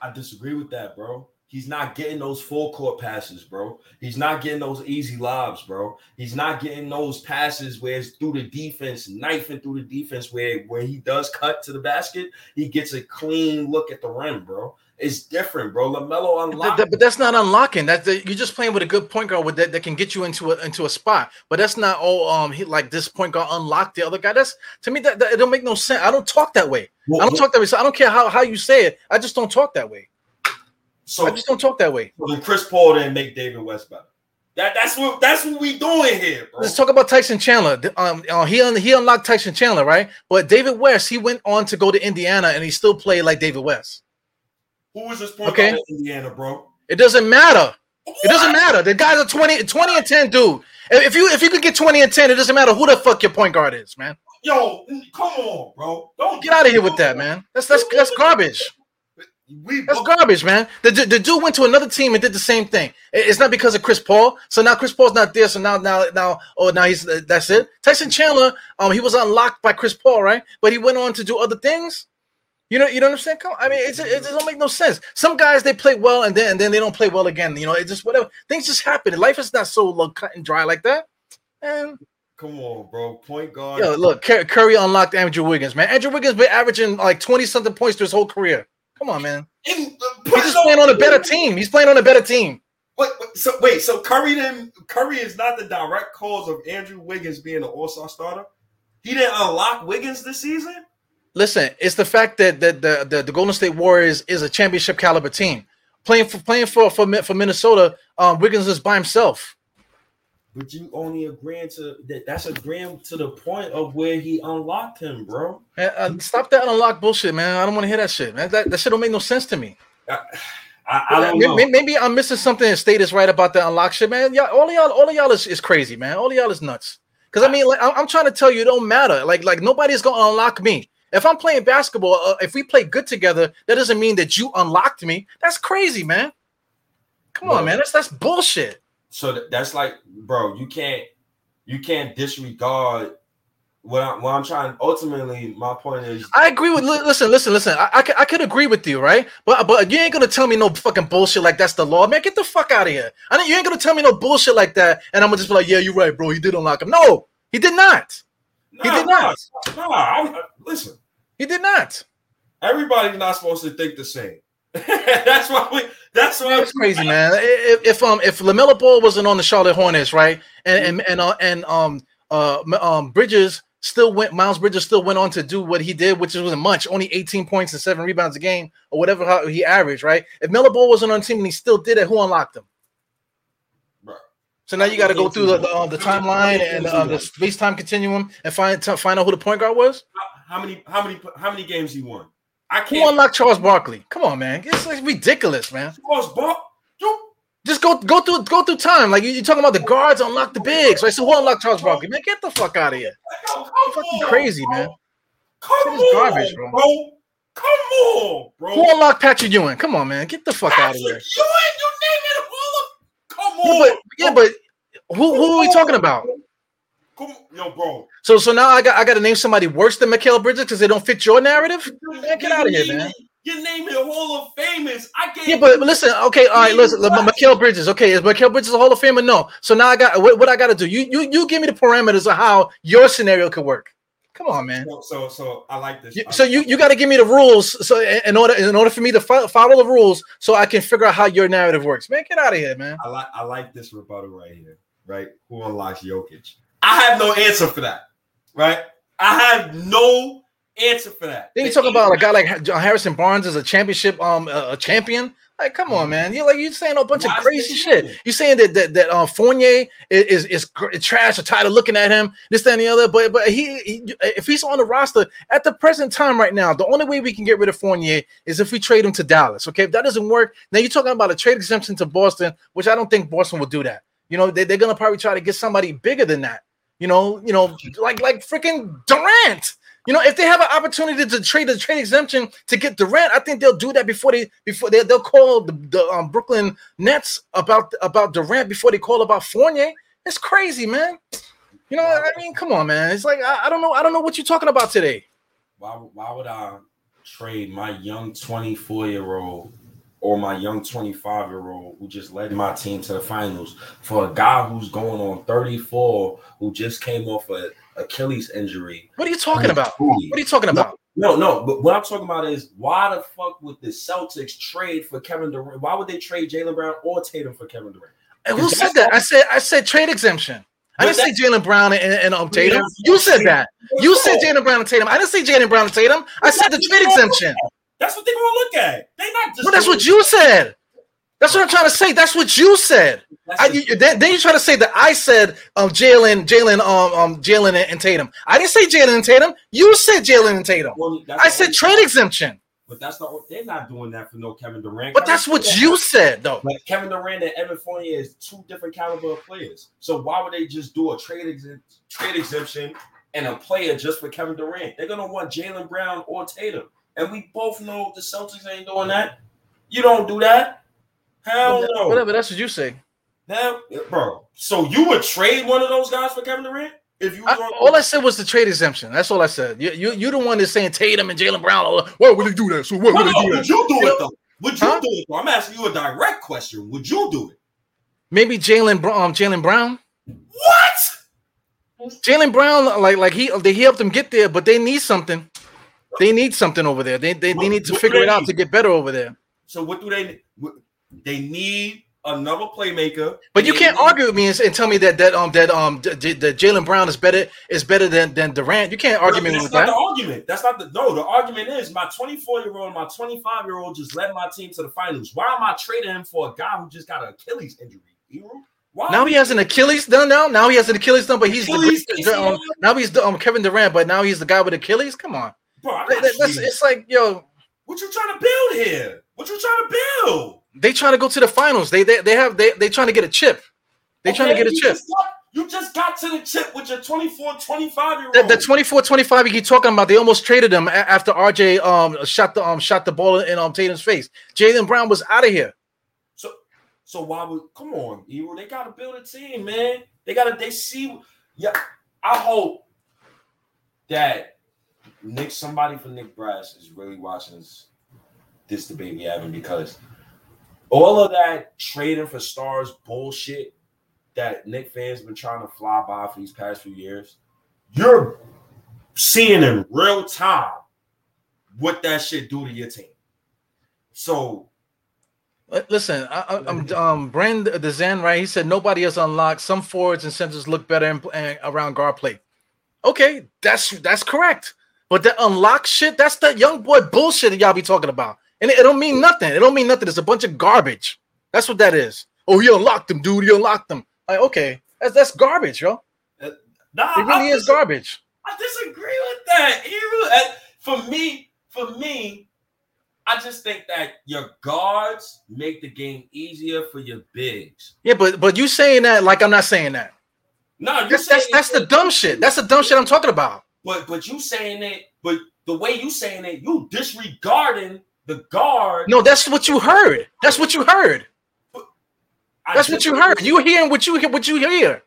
I disagree with that, bro. He's not getting those full court passes, bro. He's not getting those easy lobs, bro. He's not getting those passes where it's through the defense, knifing through the defense, where when he does cut to the basket, he gets a clean look at the rim, bro. It's different, bro. Lamelo But, unlocked. that- but that's not unlocking. That's the, you're just playing with a good point guard with that, that can get you into a into a spot. But that's not all. Um, he, like this point guard unlocked the other guy. That's to me that, that it don't make no sense. I don't talk that way. I don't talk that way. So I don't care how how you say it. I just don't talk that way. So I just don't talk that way. then Chris Paul didn't make David West better. That that's what that's what we doing here, bro. Let's talk about Tyson Chandler. Um, uh, he un- he unlocked Tyson Chandler, right? But David West, he went on to go to Indiana, and he still played like David West. Who was this point Okay. guard in Indiana, bro? It doesn't matter. It doesn't matter. The guy's a 20, 20 and 10 dude. If you if you could get 20 and 10, it doesn't matter who the fuck your point guard is, man. Yo, come on, bro. Don't Get out of here with that, man. That's that's that's garbage. We That's garbage, man. The, the, the dude went to another team and did the same thing. It- It's not because of Chris Paul. So now Chris Paul's not there. So now now now oh now he's that's it. Tyson Chandler, um, he was unlocked by Chris Paul, right? But he went on to do other things. You know, you know what I'm saying? Come, I mean, it's, it just don't make no sense. Some guys they play well and then and then they don't play well again. You know, it just whatever things just happen. Life is not so low, cut and dry like that. And come on, bro. Point guard. yo, look, Curry unlocked Andrew Wiggins, man. Andrew Wiggins been averaging like 20 something points through his whole career. Come on, man. And, uh, He's just playing on a better team. He's playing on a better team. Wait, so wait, so Curry didn't Curry is not the direct cause of Andrew Wiggins being an all-star starter. He didn't unlock Wiggins this season. Listen, it's the fact that the the, the, the Golden State Warriors is a championship caliber team. Playing for playing for for, for Minnesota, um, Wiggins is by himself. But you only agreeing to that. That's agreeing to the point of where he unlocked him, bro. Man, uh, stop that unlock bullshit, man. I don't want to hear that shit, man. That, that shit don't make no sense to me. I, I, I don't Maybe, know. maybe I'm missing something. And State is right about the unlock shit, man. Yeah, all of y'all, all of y'all is, is crazy, man. All of y'all is nuts. Because I mean, like, I'm, I'm trying to tell you, it don't matter. Like, like nobody's gonna unlock me. If I'm playing basketball, uh, if we play good together, that doesn't mean that you unlocked me. That's crazy, man. Come on, man. That's that's bullshit. So that, that's like, bro, you can't you can't disregard what I'm what I'm trying. Ultimately, my point is I agree with. Listen, listen, listen. I, I, could, I could agree with you, right? But but you ain't gonna tell me no fucking bullshit like that's the law, man. Get the fuck out of here. I know you ain't gonna tell me no bullshit like that, and I'm gonna just be like, yeah, you're right, bro. He did unlock him. No, he did not. He did not. Nah, I'm, uh, listen, He did not. everybody's not supposed to think the same. that's why we. That's why That's crazy, man. If, if um if LaMelo Ball wasn't on the Charlotte Hornets, right, and and and uh, and um uh um Bridges still went. Miles Bridges still went on to do what he did, which wasn't much, only 18 points and seven rebounds a game, or whatever how he averaged, right? If LaMelo Ball wasn't on the team and he still did it, who unlocked him? Bro. So now you got to go through the the, uh, the timeline and uh, the space time continuum and find to find out who the point guard was. How many? How many? How many games he won? I Who can't. unlocked Charles Barkley? Come on, man, it's like ridiculous, man. Charles Bar- you- Just go go through go through time. Like you, you're talking about the guards unlock the bigs, right? So who unlocked Charles Barkley? Man, get the fuck out of here. Come fucking on, crazy, bro. man. Come on, garbage, bro. bro. Come on, bro. Who unlocked Patrick Ewing? Come on, man, get the fuck out of here. You ain't you all of. Come Yeah, on. but yeah, but who who are we talking about? Come on, yo, bro. So so now I got I got to name somebody worse than Mikal Bridges because they don't fit your narrative. Man, get out of here, man. You're naming the Hall of Famers. I can't. Yeah, but listen, okay, all right, listen, Mikal Bridges. Okay, is Mikal Bridges a Hall of Famer? No. So now I got what, what I got to do. You you you give me the parameters of how your scenario could work. Come on, man. So so, so I like this. so you you got to give me the rules. So in order in order for me to fo- follow the rules, so I can figure out how your narrative works. Man, get out of here, man. I like I like this rebuttal right here. Right? Who unlocks Jokic? I have no answer for that. Right? I have no answer for that. Then you talk about a guy like Harrison Barnes as a championship um a champion. Like, come on, man! You're like you're saying a bunch Why of crazy shit. You're saying that that that uh, Fournier is, is is trash. Or tired of looking at him, this, that, and the other. But but he, he, if he's on the roster at the present time right now, the only way we can get rid of Fournier is if we trade him to Dallas. Okay, if that doesn't work, now you're talking about a trade exemption to Boston, which I don't think Boston will do that. You know, they, they're gonna probably try to get somebody bigger than that. You know, you know, like like freaking Durant. You know, if they have an opportunity to trade the trade exemption to get Durant, I think they'll do that before they before they, they'll call the, the um, Brooklyn Nets about about Durant before they call about Fournier. It's crazy, man. You know, I mean, come on, man. It's like I, I don't know, I don't know what you're talking about today. Why why would I trade my young 24 year old or my young 25 year old who just led my team to the finals for a guy who's going on 34 who just came off a Achilles injury. What are you talking about? What are you talking about? No, no, but what I'm talking about is why the fuck would the Celtics trade for Kevin Durant? Why would they trade Jaylen Brown or Tatum for Kevin Durant? And who said that? I said I said trade exemption. I didn't say Jaylen Brown and, and um, Tatum. You said that. You said Jaylen Brown and Tatum. I didn't say Jaylen Brown and Tatum. I said the trade exemption. That's what they're gonna look at. They not just. But that's what you said. That's what I'm trying to say. That's what you said. I, you, then, then, you try to say that I said um Jaylen, Jaylen, um, um Jaylen and, Tatum. I didn't say Jaylen and Tatum. You said Jaylen and Tatum. Well, I said trade exemption. But that's not what they're not doing that for no Kevin Durant. But Kevin that's what Durant, you said, though. But Kevin Durant and Evan Fournier is two different caliber of players. So why would they just do a trade exempt, trade exemption and a player just for Kevin Durant? They're gonna want Jaylen Brown or Tatum, and we both know the Celtics ain't doing that. You don't do that. Hell no. Whatever. That's what you say. Hell, bro. So you would trade one of those guys for Kevin Durant? If you I, all I said was the trade exemption. That's all I said. You you you the one that's saying Tatum and Jaylen Brown. Why would they do that? So what would they do that? Would you do you it know? though? Would you huh? do it? Though? I'm asking you a direct question. Would you do it? Maybe Jaylen um, Jaylen Brown. What? Jaylen Brown, like like he they helped them get there, but they need something. They need something over there. They they, they need to figure it out need? to get better over there. So what do they? They need another playmaker. But you can't argue with me and, and, tell me that that um that um that Jaylen Brown is better is better than than Durant. You can't argue me with that. the argument. That's not the no. The argument is my 24 year old, my 25 year old just led my team to the finals. Why am I trading him for a guy who just got an Achilles injury? Why? Now he has an Achilles done. Now, now he has an Achilles done, but he's Achilles, the, um, now he's the, um Kevin Durant, but now he's the guy with Achilles. Come on, bro. It's like yo, what you trying to build here? What you trying to build? They trying to go to the finals. They they, they have they they trying to get a chip. They okay, trying to get a chip. Just got, you just got to the chip with your 24, 25 year old. The, the 24, 25 you keep talking about, they almost traded him after RJ um shot the um shot the ball in um Tatum's face. Jaylen Brown was out of here. So so why would come on? They gotta build a team, man. They gotta they see yeah. I hope that Knick somebody from Knick Brass is really watching this this debate we having because all of that trading for stars bullshit that Knick fans been trying to fly by for these past few years, you're seeing in real time what that shit do to your team. So Listen, I, am um Brand the Zen, right? He said nobody has unlocked. Some forwards and centers look better in, in, around guard play. Okay, that's that's correct. But the unlock shit, that's that young boy bullshit that y'all be talking about. And it, it, don't mean nothing. It don't mean nothing. It's a bunch of garbage. That's what that is. Oh, he unlocked them, dude. He unlocked them. Like, okay, that's that's garbage, yo. Uh, nah, it really I is dis- garbage. I disagree with that. Uh, for me, for me, I just think that your guards make the game easier for your bigs. Yeah, but but you saying that like I'm not saying that. No, that's that's, that's the dumb shit. That's the dumb shit I'm talking about. But but you saying it, but the way you saying it, you disregarding the guard. No, that's what you heard. That's what you heard. That's what you heard. You hearing what you what you hear.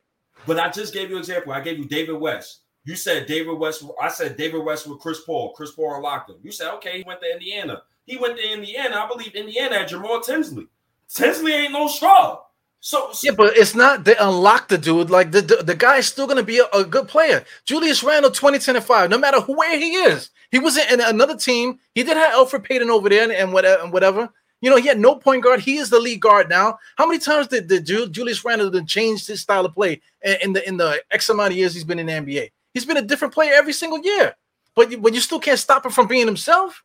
But I just gave you an example. I gave you David West. You said David West. I said David West with Chris Paul. Chris Paul unlocked him. You said okay, he went to Indiana. He went to Indiana. I believe Indiana had Jamal Tinsley. Tinsley ain't no scrub. So, so, yeah, but it's not they unlock the dude. Like the the, the guy is still gonna be a, a, good player. Julius Randle, 2010 and 5, no matter where he is. He was in another team. He did have Elfrid Payton over there and whatever and whatever. You know, he had no point guard. He is the lead guard now. How many times did, did Julius Randle change his style of play in the in the X amount of years he's been in the NBA? He's been a different player every single year. But you, but you still can't stop him from being himself.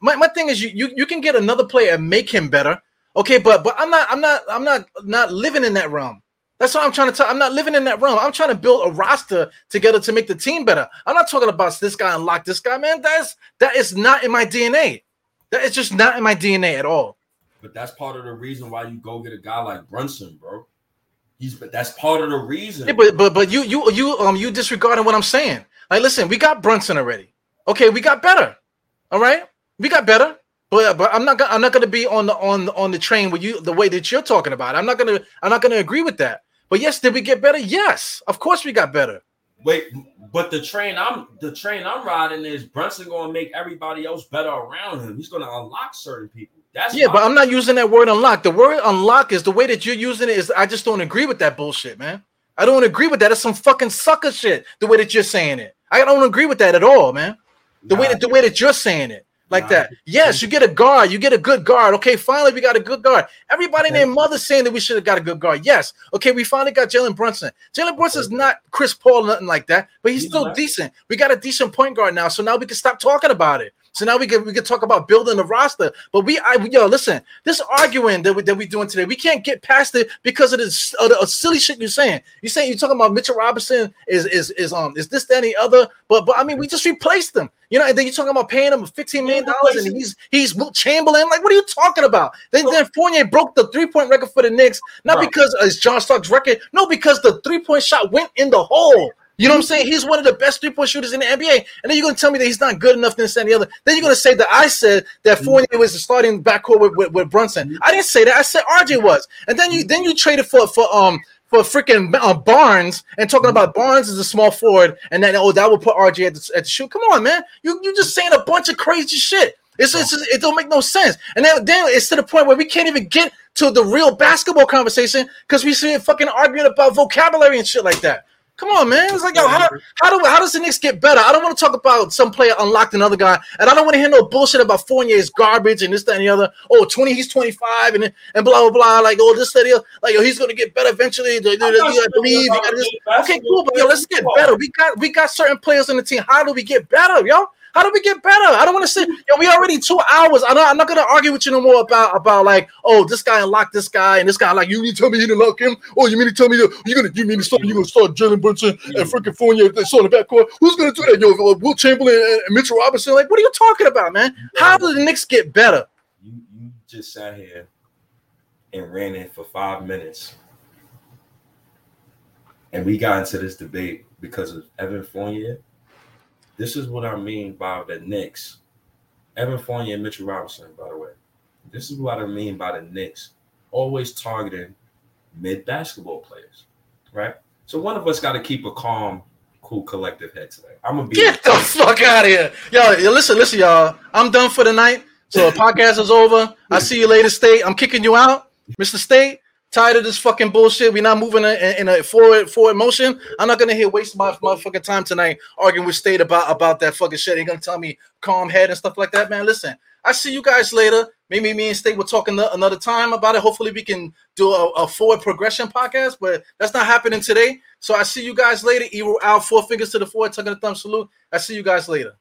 My, my thing is you, you you can get another player and make him better Okay, but but I'm not I'm not I'm not not living in that realm. That's what I'm trying to tell. I'm not living in that realm. I'm trying to build a roster together to make the team better. I'm not talking about this guy unlock this guy, man. That's that is not in my DNA. That is just not in my DNA at all. But that's part of the reason why you go get a guy like Brunson, bro. He's but that's part of the reason. Yeah, but but but you you you um you disregarding what I'm saying. Like, listen, we got Brunson already. Okay, we got better. All right, we got better. But uh, but I'm not I'm not gonna be on the on on the train with you the way that you're talking about. I'm not gonna I'm not gonna agree with that. But yes, did we get better? Yes, of course we got better. Wait, but the train I'm the train I'm riding is Brunson gonna make everybody else better around him. He's gonna unlock certain people. That's yeah, but I'm not using that word unlock. The word unlock is the way that you're using it is I just don't agree with that bullshit, man. I don't agree with that. It's some fucking sucker shit. The way that you're saying it, I don't agree with that at all, man. The nah, way that the way that you're saying it like that. Yes, you get a guard. You get a good guard. Okay, finally we got a good guard. Everybody okay. named Mother saying that we should have got a good guard. Yes. Okay, we finally got Jalen Brunson. Jalen Brunson's not Chris Paul, nothing like that, but he's, he's still not. decent. We got a decent point guard now, so now we can stop talking about it. So now we can we can talk about building the roster. But we, I, yo, listen, this arguing that we that we doing today, we can't get past it because of this of the silly shit you're saying. You saying you're talking about Mitchell Robinson is is is um is this that, the other? But but I mean, we just replaced them. You know, and then you're talking about paying him 15 million dollars, and he's he's Wilt Chamberlain. Like, what are you talking about? Then, then Fournier broke the three point record for the Knicks, not Bro. because it's John Starks' record, no, because the three point shot went in the hole. You know what I'm saying? He's one of the best three point shooters in the NBA. And then you're going to tell me that he's not good enough to this and the other. Then you're going to say that I said that Fournier was the starting backcourt with, with, with, Brunson. I didn't say that. I said RJ was. And then you then you traded for for um for freaking uh, Barnes and talking about Barnes as a small forward, and then oh that will put RJ at the, at the shoot. Come on, man. You you just saying a bunch of crazy shit. It's, it's just, it don't make no sense. And then, then it's to the point where we can't even get to the real basketball conversation because we see fucking arguing about vocabulary and shit like that. Come on, man. It's like, yo, how, how do how does the Knicks get better? I don't want to talk about some player unlocked another guy, and I don't want to hear no bullshit about Fournier's garbage and this, that, and the other. Oh, 20, he's 25, and and blah blah blah. Like, oh, this, that, the other. Like, yo, he's gonna get better eventually. You gotta believe. Okay, cool, but yo, let's get better. We got we got certain players on the team. How do we get better, yo? How do we get better? I don't want to say, yo, we already two hours. I'm not, I'm not gonna argue with you no more about about like, oh, this guy unlocked this guy and this guy. Like, you mean to tell me you didn't lock him? Oh, you mean to tell me you you gonna you mean to start you gonna start Jalen Brunson and freaking Fournier? They saw in the backcourt. Who's gonna do that? Yo, uh, Wilt Chamberlain and Mitchell Robinson. Like, what are you talking about, man? How do the Knicks get better? You you just sat here and ran it for five minutes. And we got into this debate because of Evan Fournier this is what I mean by the Knicks. Evan Fournier and Mitchell Robinson, by the way. This is what I mean by the Knicks. Always targeting mid basketball players, right? So one of us got to keep a calm, cool, collective head today. I'm gonna be get the fuck out of here, yo. Listen, listen, y'all. I'm done for the night. So the podcast is over. I see you later, State. I'm kicking you out, Mr. State. Tired of this fucking bullshit. We're not moving in, in a forward forward motion. I'm not gonna hear waste my motherfucking time tonight arguing with State about about that fucking shit. Ain't gonna tell me calm head and stuff like that, man. Listen, I see you guys later. Maybe me and State will talk another time about it. Hopefully, we can do a, a, forward progression podcast, but that's not happening today. So I see you guys later. Evil out, four fingers to the four, tucking the thumb salute. I see you guys later.